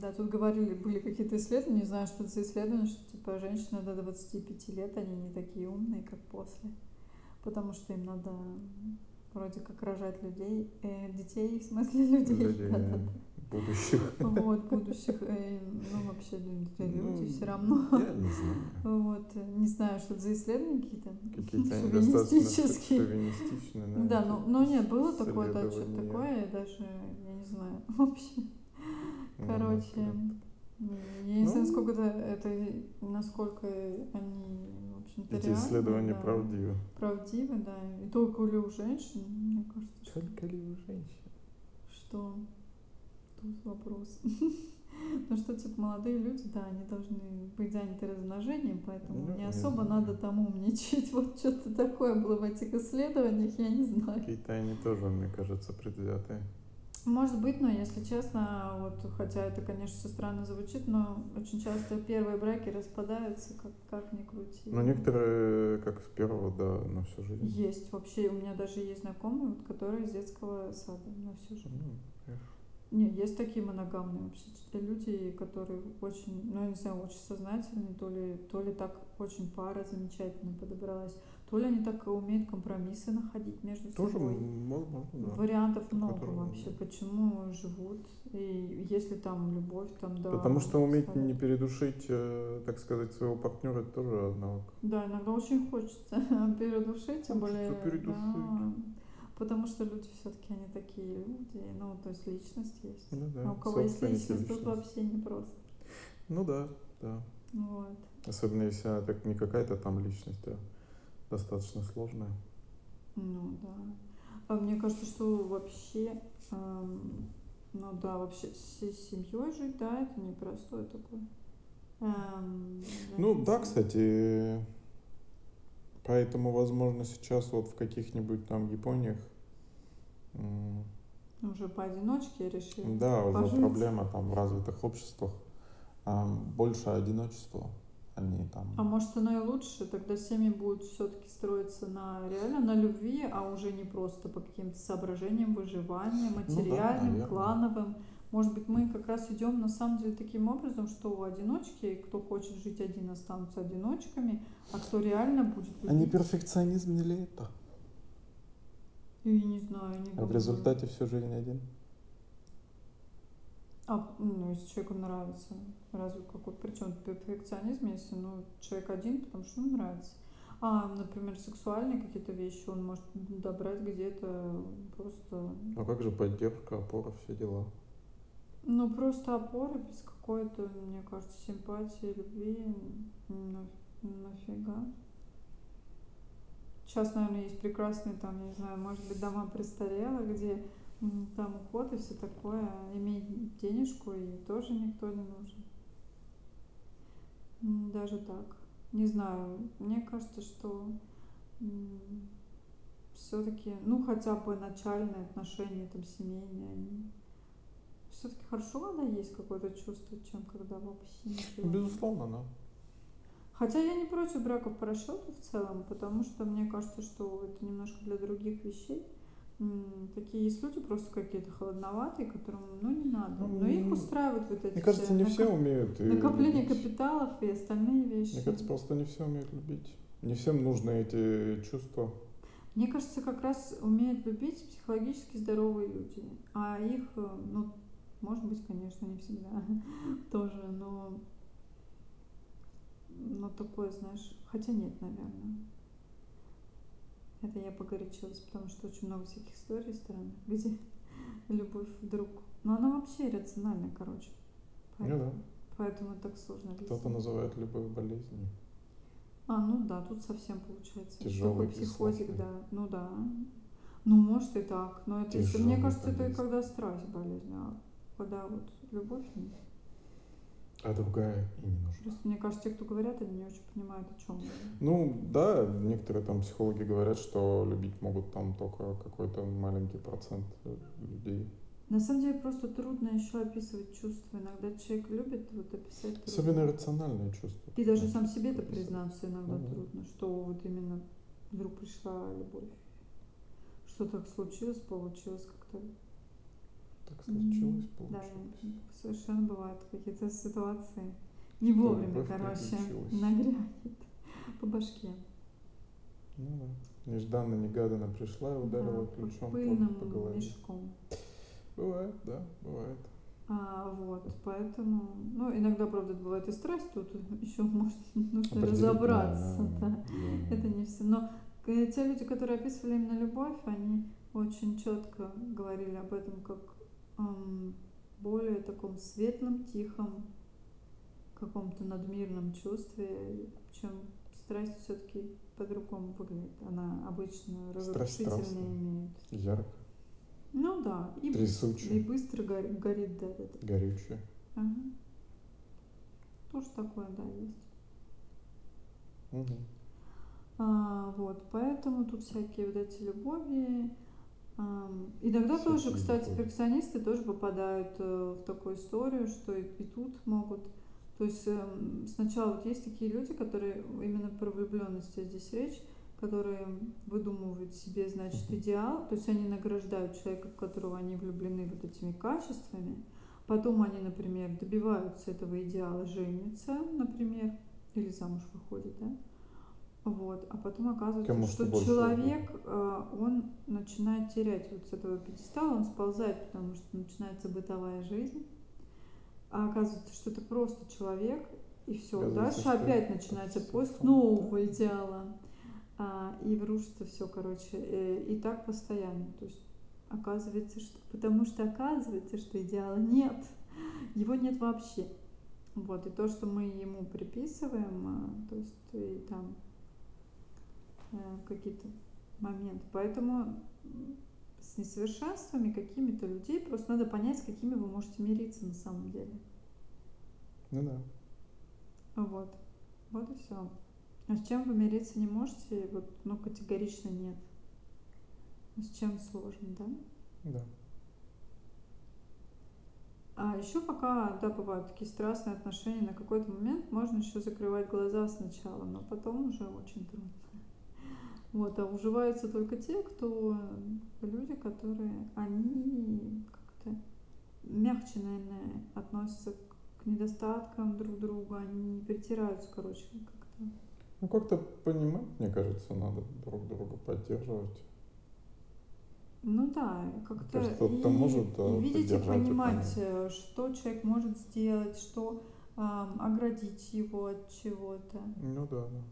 Speaker 2: Да, тут говорили, были какие-то исследования, не знаю, что это за исследования, что типа женщины до 25 лет, они не такие умные, как после. Потому что им надо вроде как рожать людей, э, детей, в смысле людей.
Speaker 1: Людей
Speaker 2: да, да,
Speaker 1: будущих.
Speaker 2: да. Вот, будущих, э, ну вообще ну, люди
Speaker 1: Ну,
Speaker 2: все равно.
Speaker 1: Я не знаю.
Speaker 2: Вот, не знаю, что это за исследования какие-то.
Speaker 1: Какие-то
Speaker 2: Шовинистические.
Speaker 1: шовинистичные.
Speaker 2: Да,
Speaker 1: эти
Speaker 2: ну, ну нет, было такое, да, что-то такое, я даже, я не знаю, вообще.
Speaker 1: Ну,
Speaker 2: Короче, я не знаю,
Speaker 1: Ну.
Speaker 2: насколько это, это, насколько они, общем-то,
Speaker 1: Эти
Speaker 2: реальны,
Speaker 1: исследования
Speaker 2: да,
Speaker 1: правдивы.
Speaker 2: правдивы, да, и только ли у женщин, мне кажется, что,
Speaker 1: Только ли у женщин?
Speaker 2: что тут вопрос. Ну что, типа, молодые люди, да, они должны быть заняты размножением, поэтому
Speaker 1: Ну,
Speaker 2: не
Speaker 1: не
Speaker 2: особо
Speaker 1: знаю.
Speaker 2: надо там умничать. Вот что-то такое было в этих исследованиях, я не знаю.
Speaker 1: Какие-то они тоже, мне кажется, предвзятые.
Speaker 2: Может быть, но если честно, вот, хотя это, конечно, все странно звучит, но очень часто первые браки распадаются, как, как ни крути.
Speaker 1: Но некоторые, как с первого, да, на всю жизнь.
Speaker 2: Есть вообще, у меня даже есть знакомые, вот, которые из детского сада на всю жизнь.
Speaker 1: Ну.
Speaker 2: Не, есть такие моногамные вообще люди, которые очень, ну, я не знаю, очень сознательные, то ли, то ли так очень пара замечательно подобралась, то ли они так умеют компромиссы находить между
Speaker 1: Тоже
Speaker 2: собой.
Speaker 1: возможно, да.
Speaker 2: Вариантов
Speaker 1: По
Speaker 2: много
Speaker 1: которому,
Speaker 2: вообще,
Speaker 1: да.
Speaker 2: почему живут. И если там любовь, там да.
Speaker 1: Потому что уметь
Speaker 2: ставят.
Speaker 1: не передушить, э, так сказать, своего партнера, это тоже навык.
Speaker 2: Да, иногда очень хочется передушить, тем более.
Speaker 1: Передушить.
Speaker 2: Да, потому что люди все-таки они такие люди, ну, то есть личность есть.
Speaker 1: Ну да,
Speaker 2: а у кого есть
Speaker 1: собственники
Speaker 2: личность, тут вообще непросто.
Speaker 1: Ну да, да.
Speaker 2: Вот.
Speaker 1: Особенно если она так не какая-то там личность, а достаточно сложная.
Speaker 2: Ну да. А мне кажется, что вообще, эм, ну да, вообще всей семьей жить, да, это непростой такой. эм,
Speaker 1: Ну да, кстати, поэтому, возможно, сейчас вот в каких-нибудь там Япониях, м,
Speaker 2: Уже поодиночке решили.
Speaker 1: да, уже
Speaker 2: пожить.
Speaker 1: проблема там в развитых обществах, а, больше одиночества, они там...
Speaker 2: А может оно и лучше, тогда семьи будут все-таки строиться на реально на любви, а уже не просто по каким-то соображениям выживания, материальным,
Speaker 1: наверное.
Speaker 2: клановым. Может быть, мы как раз идем на самом деле таким образом, что у одиночки, кто хочет жить один, останутся одиночками, а кто реально будет
Speaker 1: А не
Speaker 2: любить.
Speaker 1: перфекционизм ли это?
Speaker 2: И не знаю, не
Speaker 1: А в результате всю жизнь один?
Speaker 2: А, ну, если человеку нравится, разве какой, причем перфекционизм, если, ну, человек один, потому что ему нравится. А, например, сексуальные какие-то вещи он может добрать где-то просто,
Speaker 1: А как же поддержка, опора, все дела?
Speaker 2: ну, просто опоры без какой-то, мне кажется, симпатии, любви, на- нафига. Сейчас, наверное, есть прекрасные там, я не знаю, может быть, дома престарелых, где там уход и все такое, иметь денежку и тоже никто не нужен. Даже так. Не знаю, мне кажется, что все-таки, ну хотя бы начальные отношения, там семейные, они все-таки хорошо, когда есть какое-то чувство, чем когда вообще ничего нет.
Speaker 1: Безусловно, да.
Speaker 2: Хотя я не против браков по расчету в целом, потому что мне кажется, что это немножко для других вещей. Такие есть люди просто какие-то холодноватые, которым ну не надо. Но их
Speaker 1: Ну,
Speaker 2: устраивают вот эти
Speaker 1: Мне кажется, не все умеют и
Speaker 2: накопление
Speaker 1: любить.
Speaker 2: капиталов и остальные вещи.
Speaker 1: Мне кажется, просто не все умеют любить. Не всем нужны эти чувства.
Speaker 2: Мне кажется, как раз умеют любить психологически здоровые люди. А их, э, ну, может быть, конечно, не всегда тоже, но, но такое, знаешь, хотя нет, наверное. Это я погорячилась, потому что очень много всяких историй странных, где любовь вдруг... Но она вообще иррациональная, короче.
Speaker 1: Ну
Speaker 2: Поэтому,
Speaker 1: да.
Speaker 2: поэтому так сложно
Speaker 1: Кто-то называет любовь болезнью.
Speaker 2: А, ну да, тут совсем получается.
Speaker 1: Тяжелый кислотный.
Speaker 2: да. Ну да. Ну, может и так. Но это если, мне
Speaker 1: Тяжелый
Speaker 2: кажется, это
Speaker 1: болезнь.
Speaker 2: когда страсть болезнь, а когда вот любовь нет.
Speaker 1: А другая и не нужна.
Speaker 2: Просто мне кажется, те, кто говорят, они не очень понимают, о чем.
Speaker 1: Ну да, некоторые там психологи говорят, что любить могут там только какой-то маленький процент э, людей.
Speaker 2: На самом деле просто трудно еще описывать чувства. Иногда человек любит вот описать трудно.
Speaker 1: Особенно рациональные чувства.
Speaker 2: И даже сам себе это признаться иногда
Speaker 1: Ну
Speaker 2: трудно, что вот именно вдруг пришла любовь. Что так случилось, получилось как-то.
Speaker 1: Так случилось,
Speaker 2: Да,
Speaker 1: получилось.
Speaker 2: совершенно бывают какие-то ситуации. Не вовремя, короче, нагрянет по башке.
Speaker 1: Ну да. Нежданно-негаданно пришла и ударила
Speaker 2: Да,
Speaker 1: ключом по, по голове.
Speaker 2: мешком.
Speaker 1: Бывает, да, бывает.
Speaker 2: А, вот, поэтому, ну, иногда, правда, бывает и страсть, тут еще может, нужно разобраться,
Speaker 1: да,
Speaker 2: да.
Speaker 1: да.
Speaker 2: Это не все. Но э, те люди, которые описывали именно любовь, они очень четко говорили об этом как более таком светлом, тихом, каком-то надмирном чувстве, чем страсть все-таки по-другому выглядит. Она обычно разрушительнее имеет.
Speaker 1: Ярко,
Speaker 2: Ну да, и,
Speaker 1: Трясучая.
Speaker 2: и быстро гор- горит, да, да.
Speaker 1: горючее.
Speaker 2: Ага. Тоже такое, да, есть.
Speaker 1: Мгм.
Speaker 2: А, вот, поэтому тут всякие вот эти любови. Иногда тоже, кстати,
Speaker 1: любови.
Speaker 2: перфекционисты тоже попадают э, в такую историю, что и, и тут могут. То есть эм, сначала вот есть такие люди, которые именно про влюбленность здесь речь, которые выдумывают себе, значит, идеал, то есть они награждают человека, в которого они влюблены вот этими качествами, потом они, например, добиваются этого идеала, женятся, например, или замуж выходят, да, вот, а потом оказывается,
Speaker 1: Кому
Speaker 2: что человек, э, он начинает терять вот с этого пьедестала, он сползает, потому что начинается бытовая жизнь, а оказывается, что это просто человек, и все.
Speaker 1: Оказывается,
Speaker 2: Дальше опять начинается поиск нового идеала, а, и рушится все, короче, э, и так постоянно. То есть оказывается, что потому что оказывается, что идеала нет, его нет вообще. Вот, и то, что мы ему приписываем, а, то есть и там э, какие-то моменты. Поэтому с несовершенствами какими-то людей просто надо понять, с какими вы можете мириться на самом деле.
Speaker 1: Ну да.
Speaker 2: Вот. Вот и все. А с чем вы мириться не можете, вот, ну, категорично нет. С чем сложно, да?
Speaker 1: Да.
Speaker 2: А еще пока, да, бывают такие страстные отношения, на какой-то момент можно еще закрывать глаза сначала, но потом уже очень трудно. Вот, а уживаются только те, кто люди, которые, они как-то мягче, наверное, относятся к недостаткам друг друга, они не притираются, короче, как-то.
Speaker 1: Ну как-то понимать, мне кажется, надо друг друга поддерживать.
Speaker 2: Ну да, как-то и,
Speaker 1: может, да,
Speaker 2: и видеть и
Speaker 1: и
Speaker 2: понимать,
Speaker 1: понять.
Speaker 2: э, что человек может сделать, что ам, оградить его от чего-то.
Speaker 1: Ну да, да.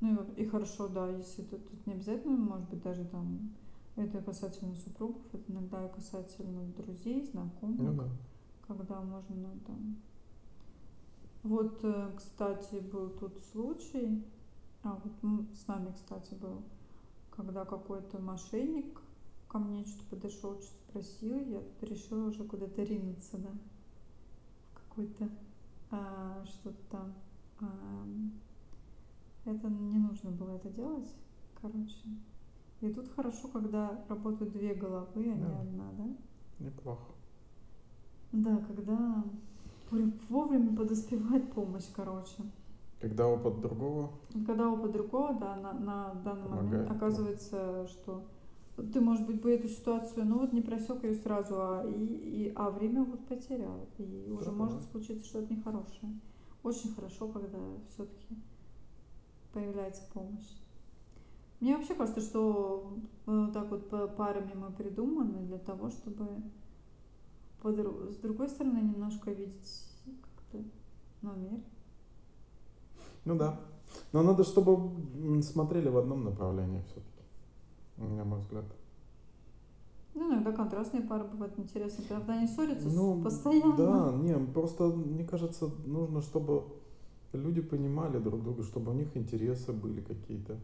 Speaker 2: Ну и, хорошо, да, если тут, тут не обязательно, может быть, даже там это касательно супругов, это иногда и касательно друзей, знакомых,
Speaker 1: Ну да.
Speaker 2: когда можно ну, там. Вот, э, кстати, был тот случай, а вот м, с нами, кстати, был, когда какой-то мошенник ко мне что-то подошел, что-то спросил, я тут решила уже куда-то ринуться, да, в какой-то а, что-то там. А, это не нужно было это делать, короче. И тут хорошо, когда работают две головы, а не
Speaker 1: Да.
Speaker 2: одна, да?
Speaker 1: Неплохо.
Speaker 2: Да, когда вовремя подоспевает помощь, короче.
Speaker 1: Когда опыт другого,
Speaker 2: Когда опыт другого, да, на, на данный момент
Speaker 1: Помогает, да.
Speaker 2: оказывается, что ты, может быть, бы эту ситуацию, ну вот не просек ее сразу, а, и, и, а время вот потерял. И уже
Speaker 1: Да,
Speaker 2: может случиться что-то нехорошее. Очень хорошо, когда все-таки появляется помощь. Мне вообще кажется, что э, так вот парами мы придуманы для того, чтобы подру- с другой стороны немножко видеть как-то ну, мир.
Speaker 1: ну да. Но надо, чтобы смотрели в одном направлении все-таки, на мой взгляд.
Speaker 2: Ну, иногда контрастные пары бывают интересны. Правда, они ссорятся
Speaker 1: Ну,
Speaker 2: постоянно.
Speaker 1: Да, не, просто, мне кажется, нужно, чтобы люди понимали друг друга, чтобы у них интересы были какие-то.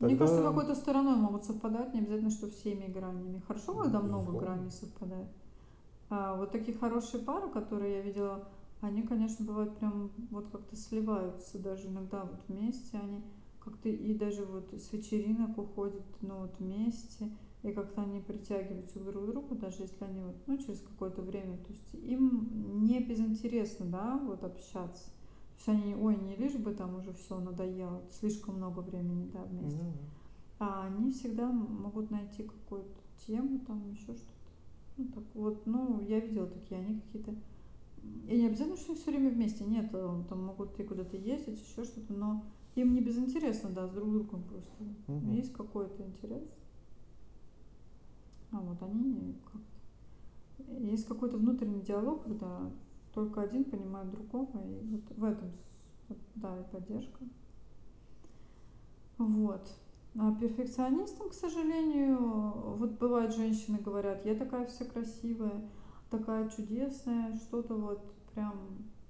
Speaker 2: Мне
Speaker 1: Тогда-
Speaker 2: кажется, какой-то стороной могут совпадать, не обязательно, что всеми гранями. Хорошо, когда много
Speaker 1: Безусловно.
Speaker 2: граней совпадает. А вот такие хорошие пары, которые я видела, они, конечно, бывают прям вот как-то сливаются даже иногда вот вместе. Они как-то и даже вот с вечеринок уходят, ну вот вместе. И как-то они притягиваются друг к другу, даже если они вот, ну, через какое-то время, то есть им не безинтересно, да, вот общаться. То есть они, ой, не лишь бы там уже все надоело, слишком много времени, да, вместе.
Speaker 1: Мгм.
Speaker 2: А они всегда могут найти какую-то тему, там еще что-то. Ну, так вот, ну, я видела такие, они какие-то... И не обязательно, что все время вместе, нет, э, там могут и куда-то ездить, еще что-то, но им не безинтересно, да, с друг другом просто.
Speaker 1: Мгм.
Speaker 2: Есть какой-то интерес. А вот они как-то... Есть какой-то внутренний диалог, когда только один понимает другого, и вот в этом, да, и поддержка. Вот. А перфекционистам, к сожалению, вот бывают женщины говорят, я такая вся красивая, такая чудесная, что-то вот прям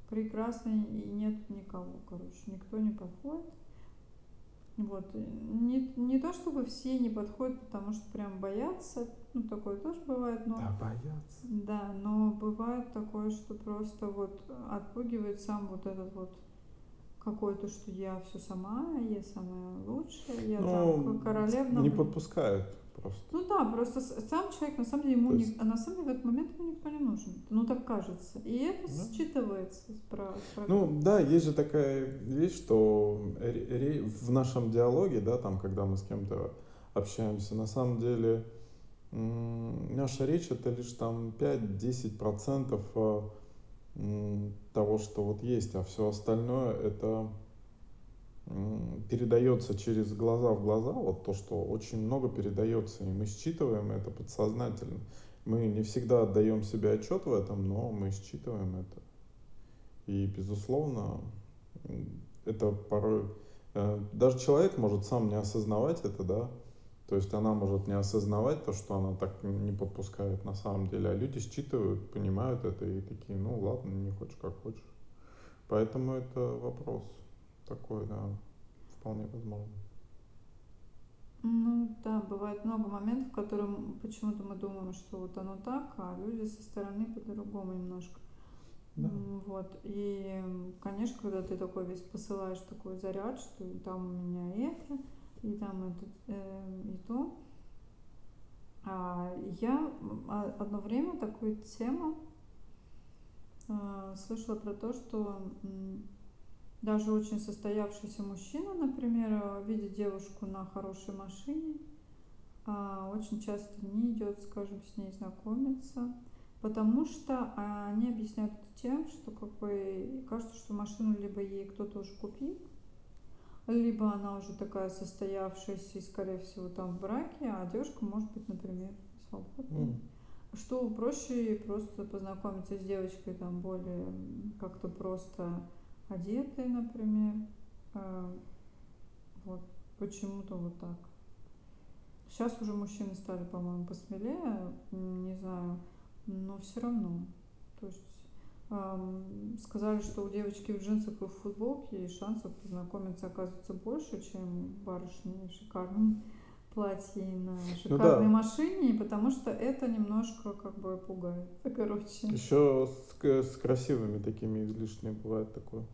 Speaker 2: прекрасное, и нет никого, короче, никто не подходит. Вот. Не, не то чтобы все не подходят, потому что прям боятся, ну такое тоже бывает, но
Speaker 1: Да, боятся.
Speaker 2: да, но бывает такое, что просто вот отпугивает сам вот этот вот какой-то, что я все сама, я самая лучшая, я
Speaker 1: Ну,
Speaker 2: там королевна.
Speaker 1: не подпускают просто.
Speaker 2: Ну да, просто сам человек, на самом деле, ему не-
Speaker 1: есть-
Speaker 2: а на самом деле в этот момент ему никто не нужен. Ну так кажется. И это
Speaker 1: Ну.
Speaker 2: считывается справа.
Speaker 1: Ну да, есть же такая вещь, что в нашем диалоге, да, там, когда мы с кем-то общаемся, на самом деле наша речь это лишь там 5-10% э, м, того, что вот есть, а все остальное это передается через глаза в глаза, вот то, что очень много передается, и мы считываем это подсознательно. Мы не всегда отдаем себе отчет в этом, но мы считываем это. И, безусловно, это порой... э, Даже человек может сам не осознавать это, да, то есть она может не осознавать то, что она так не подпускает на самом деле, а люди считывают, понимают это и такие, ну ладно, не хочешь, как хочешь. Поэтому это вопрос такой, да, вполне возможно.
Speaker 2: Ну да, бывает много моментов, в котором почему-то мы думаем, что вот оно так, а люди со стороны по-другому немножко.
Speaker 1: Да.
Speaker 2: Вот. И, конечно, когда ты такой весь посылаешь такой заряд, что там у меня это, и там это, э, и то. А я а- одно время такую тему э, слышала про то, что даже очень состоявшийся мужчина, например, э, видит девушку на хорошей машине, а, очень часто не идет, скажем, с ней знакомиться, потому что а, они объясняют это тем, что как бы кажется, что машину либо ей кто-то уже купил, либо она уже такая состоявшаяся и, скорее всего, там в браке, а девушка может быть, например, свободной.
Speaker 1: М.
Speaker 2: Что проще просто познакомиться с девочкой там более как-то просто одетой, например. Э, Вот почему-то вот так. Сейчас уже мужчины стали, по-моему, посмелее, не знаю, но все равно. То есть ам, сказали, что у девочки в джинсах и в футболке и шансов познакомиться оказывается больше, чем барышни в шикарном платье и на
Speaker 1: Ну
Speaker 2: шикарной
Speaker 1: да.
Speaker 2: машине, потому что это немножко как бы пугает. Короче.
Speaker 1: Еще с, с красивыми такими излишне бывает такое.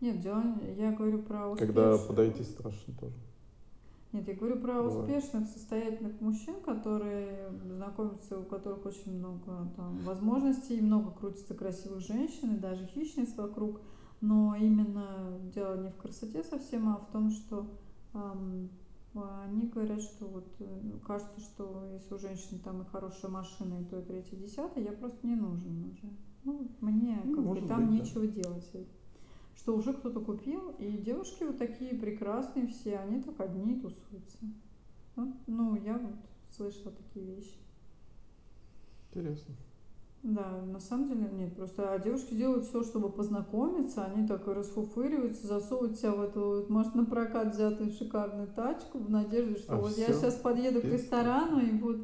Speaker 2: Нет, дело, я говорю про
Speaker 1: Когда
Speaker 2: успешных.
Speaker 1: подойти страшно тоже.
Speaker 2: Нет, я говорю про
Speaker 1: Бывает.
Speaker 2: успешных, состоятельных мужчин, которые знакомятся, у которых очень много там возможностей, и много крутится красивых женщин, и даже хищниц вокруг. Но именно дело не в красоте совсем, а в том, что ам, они говорят, что вот э, кажется, что если у женщины там и хорошая машина, и то, и третье, и десятое, я просто не нужен уже. Ну, мне как бы там
Speaker 1: быть, да.
Speaker 2: нечего делать. Что уже кто-то купил, и девушки вот такие прекрасные все, они так одни тусуются. Вот, ну, я вот слышала такие вещи.
Speaker 1: Интересно.
Speaker 2: Да, на самом деле нет, просто а девушки делают все, чтобы познакомиться, они так расфуфыриваются, засовывают себя в эту, вот, может, на прокат взятую шикарную тачку в надежде, что
Speaker 1: А
Speaker 2: вот я
Speaker 1: всё,
Speaker 2: сейчас подъеду к
Speaker 1: без-
Speaker 2: ресторану и вот,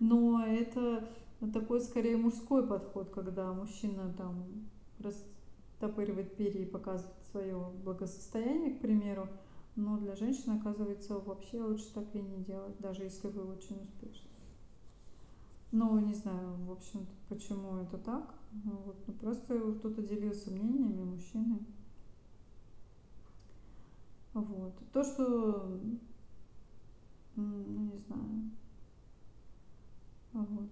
Speaker 2: но это такой скорее мужской подход, когда мужчина там растопыривает перья и показывает свое благосостояние, к примеру, но для женщины, оказывается, вообще лучше так и не делать, даже если вы очень успешны. Ну, не знаю, в общем-то, почему это так. Ну, Вот. Ну, просто кто-то делился мнениями, мужчины. Вот. То, что, ну, не знаю. Вот.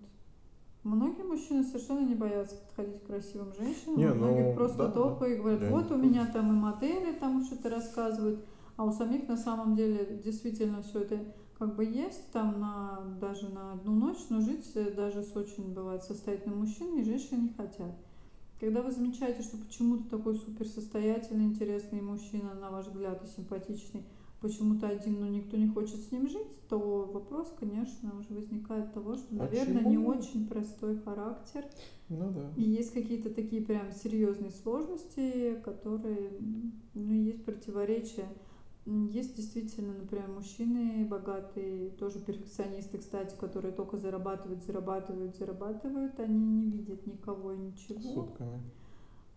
Speaker 2: Многие мужчины совершенно не боятся подходить к красивым женщинам.
Speaker 1: Не,
Speaker 2: у многих
Speaker 1: ну,
Speaker 2: просто
Speaker 1: да, да.
Speaker 2: и говорят,
Speaker 1: Я
Speaker 2: вот у меня там и модели, там что-то рассказывают. А у самих на самом деле действительно все это как бы есть там на, даже на одну ночь, но жить э, даже с очень бывает состоятельным мужчиной женщины не хотят. Когда вы замечаете, что почему-то такой суперсостоятельный, интересный мужчина, на ваш взгляд, и симпатичный, почему-то один, но никто не хочет с ним жить, то вопрос, конечно, уже возникает того, что, наверное, не
Speaker 1: Почему?
Speaker 2: очень простой характер.
Speaker 1: Ну да.
Speaker 2: И есть какие-то такие прям серьезные сложности, которые, ну, есть противоречия. Есть действительно, например, мужчины богатые, тоже перфекционисты, кстати, которые только зарабатывают, зарабатывают, зарабатывают, они не видят никого и ничего.
Speaker 1: Сутками.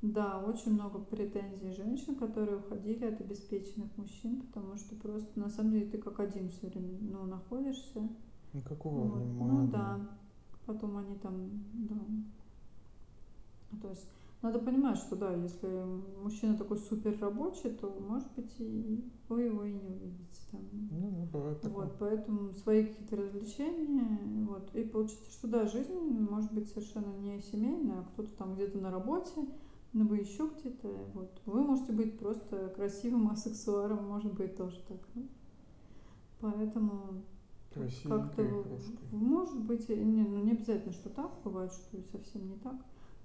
Speaker 2: Да, очень много претензий женщин, которые уходили от обеспеченных мужчин, потому что просто на самом деле ты как один все время ну, находишься.
Speaker 1: Никакого
Speaker 2: Вот.
Speaker 1: внимания.
Speaker 2: Ну да. Потом они там, да. То есть надо понимать, что да, если мужчина такой супер рабочий, то может быть и вы его и не увидите там.
Speaker 1: Ну да, бывает такое.
Speaker 2: Вот, поэтому свои какие-то развлечения, вот. И получится, что да, жизнь может быть совершенно не семейная, а кто-то там где-то на работе, ну вы еще где-то, вот. Вы можете быть просто красивым асексуаром, может быть тоже так. ну. Поэтому как-то может быть, и не, ну не обязательно, что так, бывает, что совсем не так.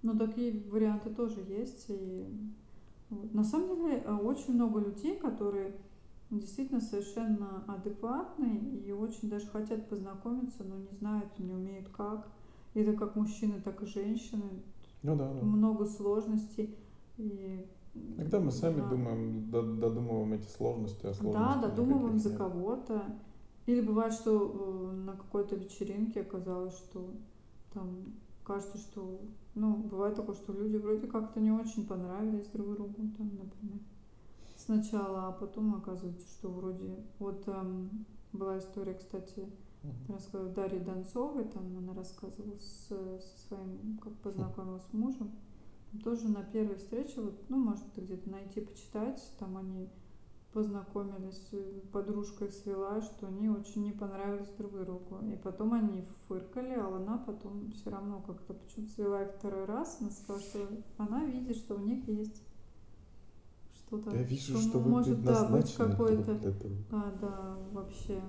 Speaker 2: Но такие варианты тоже есть. И вот. На самом деле э, очень много людей, которые действительно совершенно адекватные и очень даже хотят познакомиться, но не знают, не умеют как. Это как мужчины, так и женщины.
Speaker 1: Ну да, да.
Speaker 2: Много сложностей. И
Speaker 1: Иногда мы сами
Speaker 2: да.
Speaker 1: думаем, до- додумываем эти сложности, а
Speaker 2: Да,
Speaker 1: сложностей
Speaker 2: додумываем за кого-то. Или бывает, что э, на какой-то вечеринке оказалось, что там кажется, что, ну, бывает такое, что люди вроде как-то не очень понравились друг другу, там, например, сначала, а потом оказывается, что вроде, вот эм, была история, кстати. Рассказывала Дарья Донцовой, там она рассказывала с, со своим, как познакомилась с мужем, тоже на первой встрече, вот, ну, может, где-то найти, почитать, там они познакомились, э, подружка их свела, что они очень не понравились друг другу. И потом они фыркали, а она потом все равно как-то почему-то свела их второй раз. Она сказала, что она видит, что у них есть что-то,
Speaker 1: Я вижу,
Speaker 2: что,
Speaker 1: что вы
Speaker 2: может, да, быть какой-то,
Speaker 1: друга.
Speaker 2: а, да, вообще.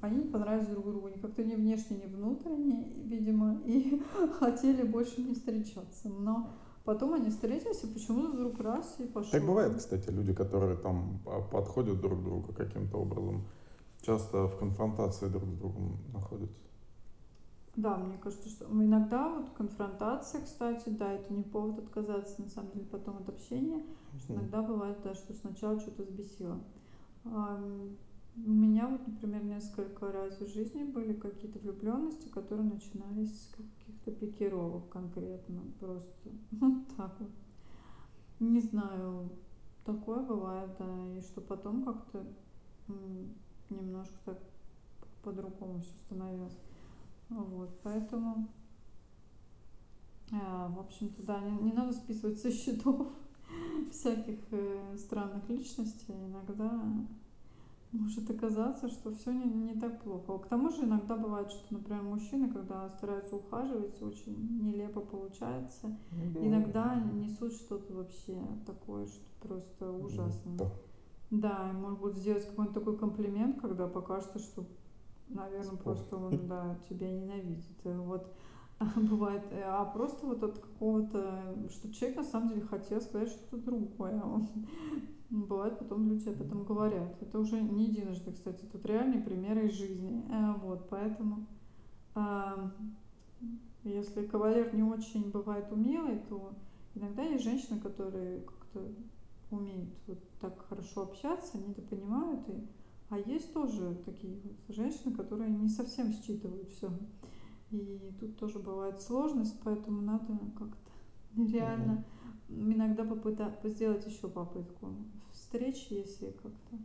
Speaker 2: Они не понравились друг другу, ни как-то ни внешне, ни внутренне, видимо, и хотели больше не встречаться. Но потом они встретились, и почему-то вдруг раз и пошло.
Speaker 1: Так бывает, кстати, люди, которые там а, подходят друг к другу каким-то образом, часто в конфронтации друг с другом находятся.
Speaker 2: Да, мне кажется, что иногда вот конфронтация, кстати, да, это не повод отказаться, на самом деле, потом от общения. Иногда бывает, да, что сначала что-то взбесило. У меня вот, например, несколько раз в жизни были какие-то влюбленности, которые начинались с каких-то пикировок конкретно, просто вот так вот. Не знаю, такое бывает, да, и что потом как-то немножко так по-другому все становилось. Вот, поэтому, э, в общем-то, да, не, не надо списывать со счетов всяких э, странных личностей. Иногда может оказаться, что все не, не так плохо. К тому же иногда бывает, что, например, мужчины, когда стараются ухаживать, очень нелепо получается.
Speaker 1: Ну,
Speaker 2: Иногда несут что-то вообще такое, что просто ужасно.
Speaker 1: Да.
Speaker 2: Да, и может быть сделать какой-нибудь такой комплимент, когда покажется, что, наверное,
Speaker 1: Спор.
Speaker 2: просто он, да, тебя ненавидит. И Вот бывает, э, а просто вот от какого-то, что человек на самом деле хотел сказать что-то другое. а Он, бывает, потом люди об этом говорят. Это уже не единожды, кстати, тут реальные примеры из жизни. Э, Вот, поэтому а, если кавалер не очень бывает умелый, то иногда есть женщины, которые как-то умеют вот так хорошо общаться, они это понимают. И, а есть тоже такие вот женщины, которые не совсем считывают все. И тут тоже бывает сложность, поэтому надо как-то реально иногда попытаться сделать еще попытку встречи, если как-то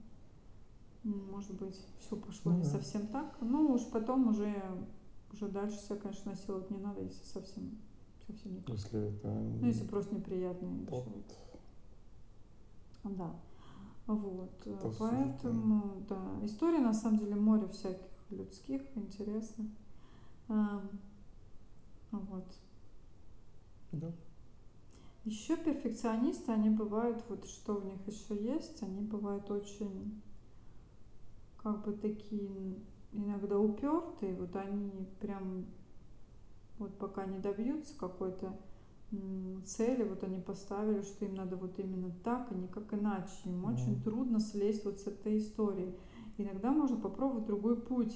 Speaker 2: может быть все пошло
Speaker 1: Ну
Speaker 2: не
Speaker 1: да.
Speaker 2: совсем так. Ну уж потом уже уже дальше себя, конечно, насиловать не надо, если совсем совсем никак.
Speaker 1: Если это
Speaker 2: Ну, если просто неприятный
Speaker 1: тот,
Speaker 2: человек. Да. Вот. э,
Speaker 1: То
Speaker 2: Поэтому, да. История на самом деле море всяких людских, интересных. Ам, Вот.
Speaker 1: да.
Speaker 2: Еще перфекционисты, они бывают, вот что в них еще есть, они бывают очень, как бы такие иногда упертые, вот они прям вот пока не добьются какой-то цели, вот они поставили, что им надо вот именно так, а не как иначе. Им
Speaker 1: Мгм.
Speaker 2: очень трудно слезть вот с этой истории. Иногда можно попробовать другой путь.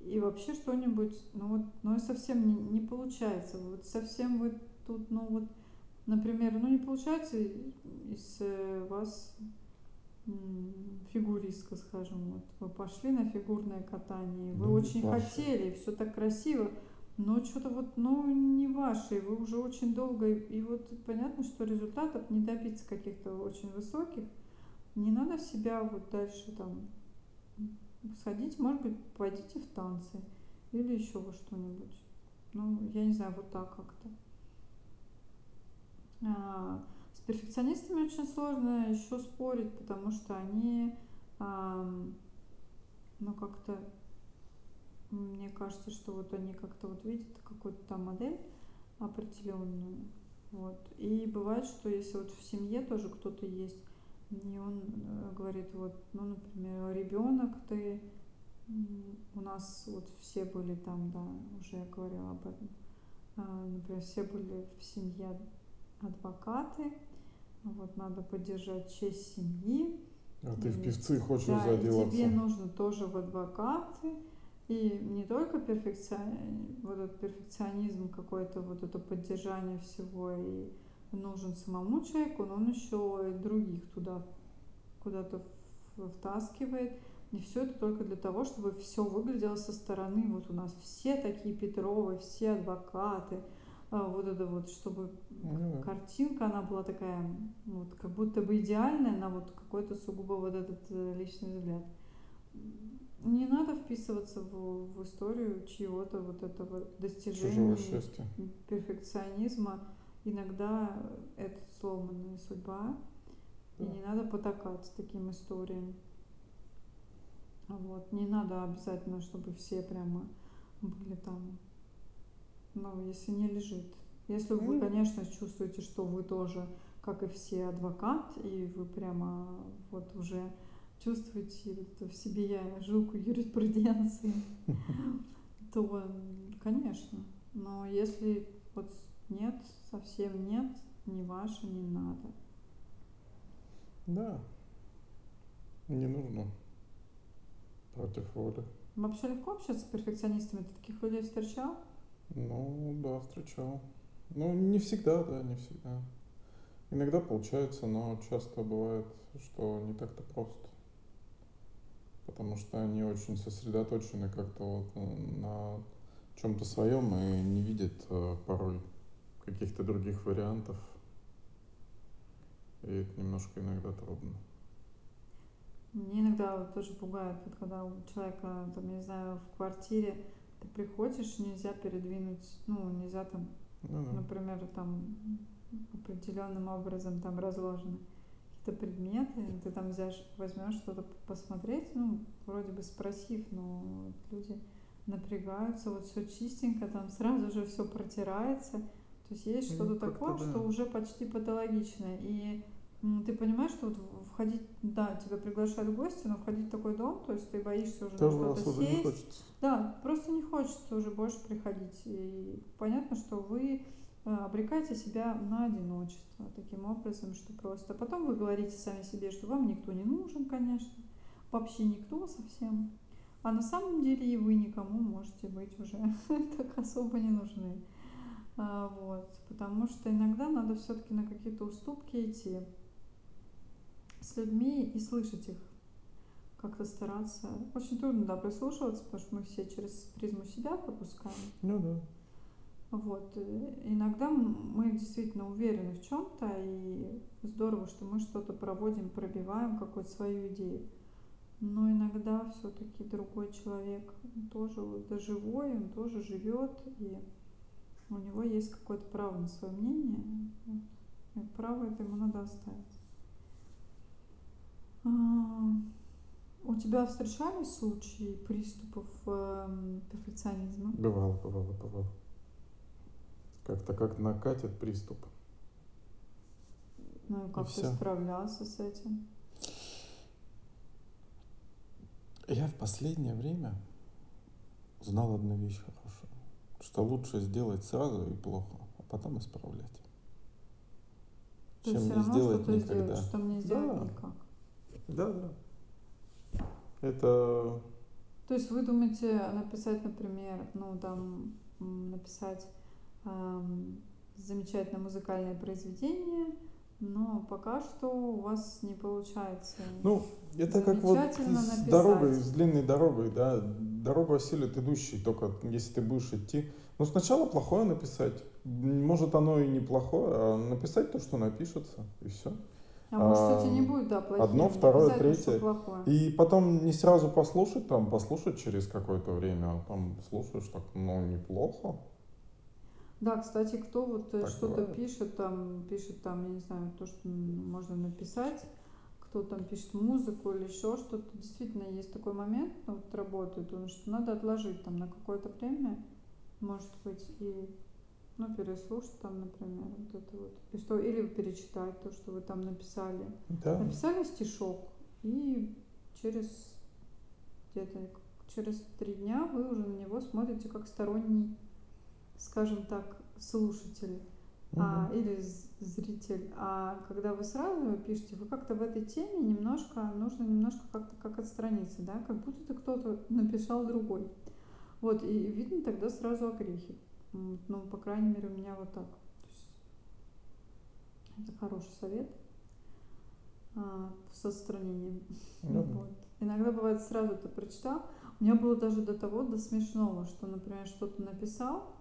Speaker 2: И вообще что-нибудь, ну вот, ну и совсем не, не получается. Вот совсем вот тут, ну вот, например, ну не получается из э, вас фигуристка, скажем, вот вы пошли на фигурное катание, вы
Speaker 1: Ну,
Speaker 2: очень
Speaker 1: ваше.
Speaker 2: хотели, все так красиво, но что-то вот, ну, не ваше, вы уже очень долго, и, и вот понятно, что результатов не добиться каких-то очень высоких, не надо себя вот дальше там сходить, может быть, пойдите в танцы или еще во что-нибудь. Ну, я не знаю, вот так как-то. А, с перфекционистами очень сложно еще спорить, потому что они, ну, как-то, мне кажется, что вот они как-то вот видят какую-то там модель определенную. Вот. И бывает, что если вот в семье тоже кто-то есть, и он э, говорит, вот, ну, например, ребенок ты, у нас вот все были там, да, уже я говорила об этом, а, например, все были в семье адвокаты, вот надо поддержать честь семьи,
Speaker 1: А ты в
Speaker 2: и,
Speaker 1: певцы хочешь
Speaker 2: да, и тебе
Speaker 1: заделаться.
Speaker 2: нужно тоже в адвокаты, и не только перфекционизм, вот этот перфекционизм какой-то, вот это поддержание всего, и нужен самому человеку, но он еще и других туда куда-то в- втаскивает. И все это только для того, чтобы все выглядело со стороны. Вот у нас все такие Петровы, все адвокаты. А, Вот это вот, чтобы
Speaker 1: Ну,
Speaker 2: картинка, она была такая, вот, как будто бы идеальная, на вот какой-то сугубо вот этот э, личный взгляд. Не надо вписываться в, в историю чьего-то вот этого достижения, перфекционизма. Иногда это сломанная судьба, и
Speaker 1: Да.
Speaker 2: не надо потакать таким историям. Вот. Не надо обязательно, чтобы все прямо были там, ну, если не лежит. Если вы, конечно, чувствуете, что вы тоже, как и все, адвокат, и вы прямо вот уже чувствуете вот в себе я жилку юриспруденции, то, конечно. Но если вот нет, совсем нет, не ваше, не надо.
Speaker 1: Да. Не нужно. Против воли.
Speaker 2: Вообще легко общаться с перфекционистами? Ты таких людей встречал?
Speaker 1: Ну, да, встречал. Ну, не всегда, да, не всегда. Иногда получается, но часто бывает, что не так-то просто. Потому что они очень сосредоточены как-то вот на чем-то своем и не видят э, порой каких-то других вариантов. И это немножко иногда трудно.
Speaker 2: Мне иногда тоже пугает, вот когда у человека, там, я не знаю, в квартире ты приходишь, нельзя передвинуть, ну, нельзя там,
Speaker 1: Ну да.
Speaker 2: например, там определенным образом там разложены какие-то предметы, ты там взяешь, возьмешь что-то посмотреть, ну, вроде бы спросив, но люди напрягаются, вот все чистенько, там сразу же все протирается. То есть есть
Speaker 1: Ну,
Speaker 2: что-то такое,
Speaker 1: да.
Speaker 2: что уже почти патологичное. И ты понимаешь, что вот входить, да, тебя приглашают в гости, но входить в такой дом, то есть ты боишься уже на
Speaker 1: Первый
Speaker 2: что-то
Speaker 1: уже не
Speaker 2: сесть.
Speaker 1: хочется.
Speaker 2: Да, просто не хочется уже больше приходить. И понятно, что вы э, обрекаете себя на одиночество таким образом, что просто потом вы говорите сами себе, что вам никто не нужен, конечно, вообще никто совсем. А на самом деле и вы никому можете быть уже так особо не нужны. А, вот, потому что иногда надо все-таки на какие-то уступки идти с людьми и слышать их, как-то стараться. Очень трудно, да, прислушиваться, потому что мы все через призму себя пропускаем.
Speaker 1: Ну да.
Speaker 2: Вот. Иногда мы действительно уверены в чем-то, и здорово, что мы что-то проводим, пробиваем какую-то свою идею. Но иногда все-таки другой человек тоже вот, живой, он тоже живет, и у него есть какое-то право на свое мнение. Вот. И право это ему надо оставить. А, у тебя встречались случаи приступов э, перфекционизма?
Speaker 1: Бывало, бывало, бывало. Как-то как накатит приступ.
Speaker 2: Ну и как ты
Speaker 1: все.
Speaker 2: справлялся с этим?
Speaker 1: Я в последнее время знал одну вещь хорошую, что лучше сделать сразу и плохо, а потом исправлять.
Speaker 2: То
Speaker 1: чем
Speaker 2: есть
Speaker 1: не
Speaker 2: равно
Speaker 1: сделать
Speaker 2: что-то
Speaker 1: никогда.
Speaker 2: сделать, что мне сделать
Speaker 1: Да.
Speaker 2: никак.
Speaker 1: Да, да. Это
Speaker 2: То есть вы думаете написать, например, ну там написать эм, замечательное музыкальное произведение, но пока что у вас не получается.
Speaker 1: Ну, это как вот с
Speaker 2: написать.
Speaker 1: дорогой, с длинной дорогой, да. Дорогу осилит идущий, только если ты будешь идти. Ну, сначала плохое написать. Может, оно и неплохое, а написать то, что напишется, и все.
Speaker 2: А может, кстати, не будет, да, плохим.
Speaker 1: одно, второе, третье. И потом не сразу послушать, там, послушать через какое-то время, а там слушаешь так, ну, неплохо.
Speaker 2: Да, кстати, кто вот э, что-то пишет, там, пишет там, я не знаю, то, что можно написать, кто там пишет музыку или еще что-то, действительно есть такой момент, ну, вот работает он, что надо отложить там на какое-то время, может быть, и ну, переслушать там, например, вот это вот. И что, или перечитать то, что вы там написали.
Speaker 1: Да.
Speaker 2: Написали стишок, и через где-то через три дня вы уже на него смотрите как сторонний, скажем так, слушатель а,
Speaker 1: Мгм.
Speaker 2: или зритель. А когда вы сразу пишете, вы как-то в этой теме немножко, нужно немножко как-то как отстраниться, да, как будто кто-то написал другой. Вот, и видно тогда сразу огрехи. Ну, по крайней мере, у меня вот так. Это хороший совет а, с отстранением.
Speaker 1: Ну,
Speaker 2: Вот. Иногда бывает сразу ты прочитал. У меня было даже до того, до смешного, что, например, что-то написал,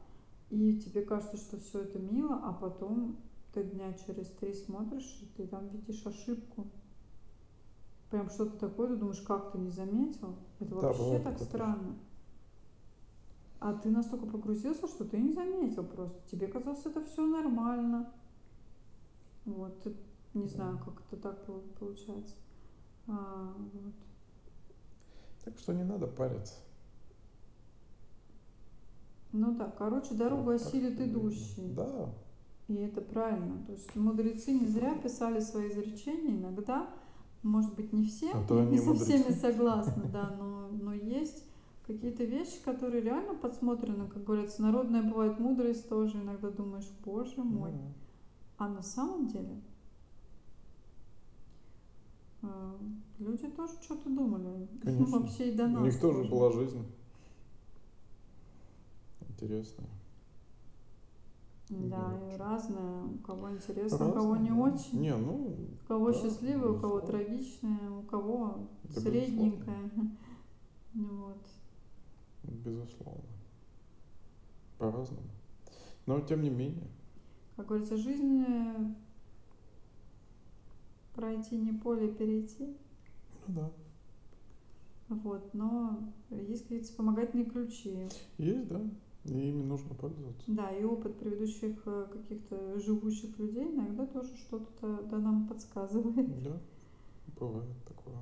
Speaker 2: и тебе кажется, что все это мило, а потом ты дня через три смотришь, и ты там видишь ошибку. Прям что-то такое, ты думаешь, как ты не заметил? Это
Speaker 1: Да,
Speaker 2: вообще так
Speaker 1: такое тоже.
Speaker 2: А ты настолько погрузился, что ты не заметил просто. Тебе казалось, это все нормально. Вот, ты- не знаю, как это так пол- получается. А, вот.
Speaker 1: Так что не надо париться.
Speaker 2: Ну да, короче, дорогу
Speaker 1: так
Speaker 2: осилит идущий.
Speaker 1: Да.
Speaker 2: И это правильно. То есть мудрецы не зря писали свои изречения. Иногда, может быть, не все,
Speaker 1: А они
Speaker 2: не со всеми согласна, да, но, но есть какие-то вещи, которые реально подсмотрены, как говорится, народная бывает мудрость тоже. Иногда думаешь, боже мой.
Speaker 1: Ну,
Speaker 2: А на самом деле э, люди тоже что-то думали.
Speaker 1: Конечно.
Speaker 2: Вообще и до
Speaker 1: У
Speaker 2: нас
Speaker 1: них тоже была жизнь. Интересная.
Speaker 2: Да, и разное. У кого интересно, у кого не
Speaker 1: да.
Speaker 2: очень.
Speaker 1: Не, ну,
Speaker 2: У кого
Speaker 1: Да,
Speaker 2: счастливое, у кого трагичное, у кого
Speaker 1: Да,
Speaker 2: средненькое. Вот.
Speaker 1: Безусловно. По-разному. Но тем не менее.
Speaker 2: Как говорится, жизнь э, пройти не поле перейти.
Speaker 1: Ну да.
Speaker 2: Вот, но есть какие-то вспомогательные ключи.
Speaker 1: Есть, да. И ими нужно пользоваться.
Speaker 2: Да, и опыт предыдущих э, каких-то живущих людей иногда тоже что-то да, нам подсказывает.
Speaker 1: Да, бывает такое.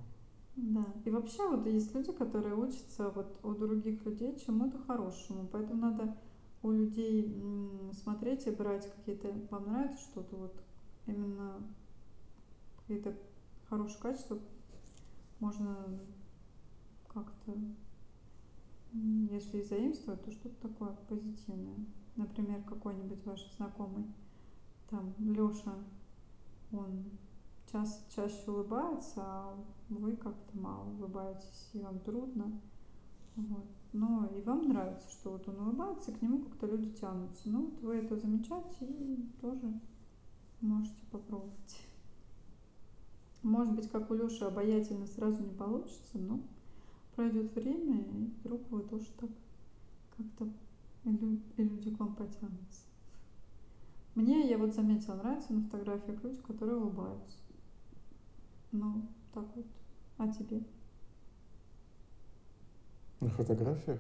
Speaker 2: Да. И вообще вот есть люди, которые учатся вот у других людей чему-то хорошему. Поэтому надо у людей смотреть и брать какие-то, вам нравится что-то вот именно какие-то хорошие качества, можно как-то, если и заимствовать, то что-то такое позитивное. Например, какой-нибудь ваш знакомый, там, Лёша, он час, чаще улыбается, а вы как-то мало улыбаетесь, и вам трудно. Вот. Но и вам нравится, что вот он улыбается, к нему как-то люди тянутся. Ну вот вы это замечаете и тоже можете попробовать. Может быть, как у Леши обаятельно сразу не получится, но пройдет время, и вдруг вы тоже так как-то и люди к вам потянутся. Мне, я вот заметила, нравится на фотографиях люди, которые улыбаются. Ну, так вот. А тебе?
Speaker 1: На фотографиях?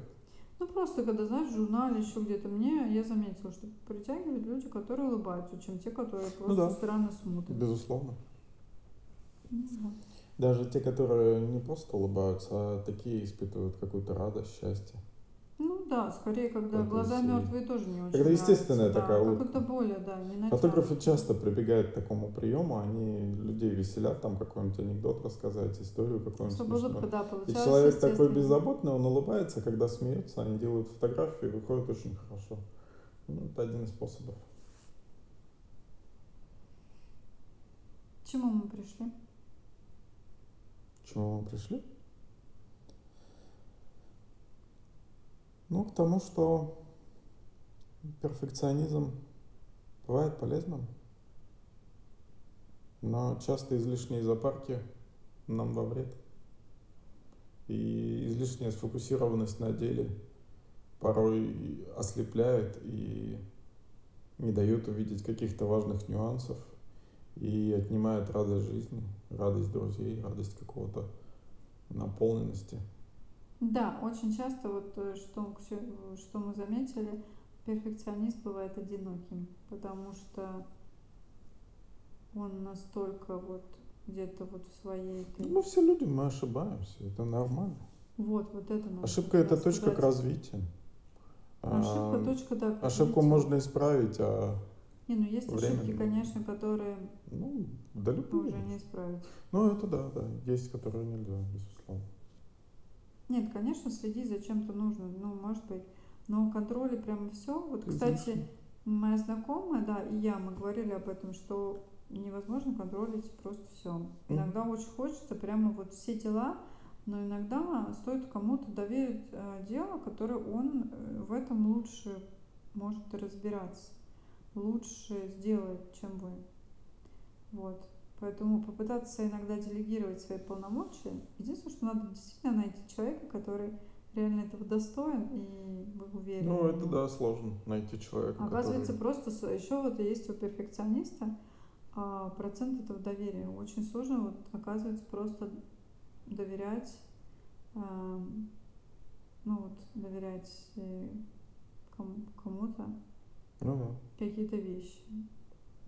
Speaker 2: Ну, просто, когда, знаешь, в журнале еще где-то, мне, я заметила, что притягивают люди, которые улыбаются, чем те, которые просто ну, да. странно смотрят.
Speaker 1: Безусловно.
Speaker 2: Ну, да.
Speaker 1: Даже те, которые не просто улыбаются, а такие испытывают какую-то радость, счастье.
Speaker 2: Да, скорее, когда это глаза мертвые тоже не очень
Speaker 1: Когда естественная
Speaker 2: нравится,
Speaker 1: такая
Speaker 2: да,
Speaker 1: улыбка.
Speaker 2: Как-то более, да, не
Speaker 1: Фотографы часто прибегают к такому приему, они людей веселят, там какой-нибудь анекдот рассказать, историю какую-нибудь
Speaker 2: Чтобы улыбка, да,
Speaker 1: И человек такой беззаботный, он улыбается, когда смеется, они делают фотографии, выходит очень хорошо. Ну, это один из способов.
Speaker 2: К чему мы пришли?
Speaker 1: К чему мы пришли? Ну, к тому, что перфекционизм бывает полезным, но часто излишние запарки нам во вред. И излишняя сфокусированность на деле порой ослепляет и не дает увидеть каких-то важных нюансов и отнимает радость жизни, радость друзей, радость какого-то наполненности.
Speaker 2: Да, очень часто вот э, что, что мы заметили, перфекционист бывает одиноким, потому что он настолько вот где-то вот в своей...
Speaker 1: Этой... Ну, все люди, мы ошибаемся, это нормально.
Speaker 2: Вот, вот это надо
Speaker 1: Ошибка – это точка
Speaker 2: сказать.
Speaker 1: к развитию.
Speaker 2: Ошибка, а, точка, да, к
Speaker 1: Ошибку можно исправить, а
Speaker 2: Не, ну есть временно... ошибки, конечно, которые
Speaker 1: ну, да,
Speaker 2: уже не исправить.
Speaker 1: Ну, это да, да, есть, которые нельзя, безусловно.
Speaker 2: Нет, конечно, следить за чем-то нужно, ну, может быть, но контроль и прямо все. Вот, кстати, моя знакомая, да, и я, мы говорили об этом, что невозможно контролить просто все. Иногда очень хочется прямо вот все дела, но иногда стоит кому-то доверить э, дело, которое он э, в этом лучше может разбираться, лучше сделает, чем вы. Вот. Поэтому попытаться иногда делегировать свои полномочия. Единственное, что надо действительно найти человека, который реально этого достоин, и вы уверены.
Speaker 1: Ну, это да, сложно найти человека.
Speaker 2: Оказывается,
Speaker 1: который...
Speaker 2: просто еще вот есть у перфекциониста а, процент этого доверия. Очень сложно, вот, оказывается, просто доверять, а, ну вот, доверять э, кому-то
Speaker 1: ну, да.
Speaker 2: какие-то вещи.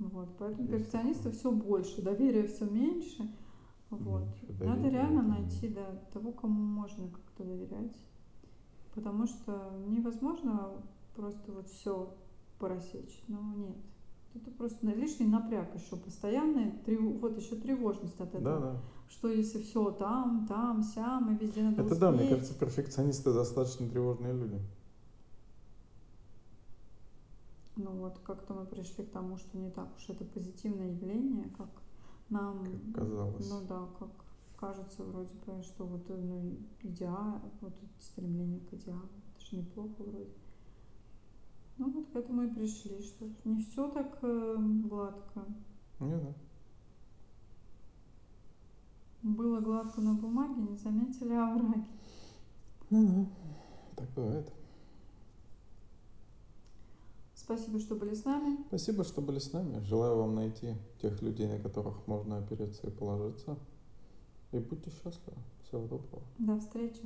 Speaker 2: Вот, поэтому Есть перфекционистов все больше, доверия все меньше. Вот. Меньше Надо реально найти да, того, кому можно как-то доверять. Потому что невозможно просто вот все просечь. Ну нет. Это просто лишний напряг еще постоянный, вот еще тревожность от этого.
Speaker 1: Да, да.
Speaker 2: Что если все там, там, сям, и везде надо
Speaker 1: Это
Speaker 2: успеть.
Speaker 1: да, мне кажется, перфекционисты достаточно тревожные люди.
Speaker 2: Ну вот как-то мы пришли к тому, что не так уж это позитивное явление, как нам...
Speaker 1: Как казалось.
Speaker 2: Ну да, как кажется вроде бы, что вот ну, идеал, вот стремление к идеалу, это же неплохо вроде. Ну вот к этому и пришли, что не все так э, гладко.
Speaker 1: Не, да.
Speaker 2: Было гладко на бумаге, не заметили овраги.
Speaker 1: Ну да, так бывает.
Speaker 2: Спасибо, что были с нами.
Speaker 1: Спасибо, что были с нами. Желаю вам найти тех людей, на которых можно опереться и положиться. И будьте счастливы. Всего доброго.
Speaker 2: До встречи.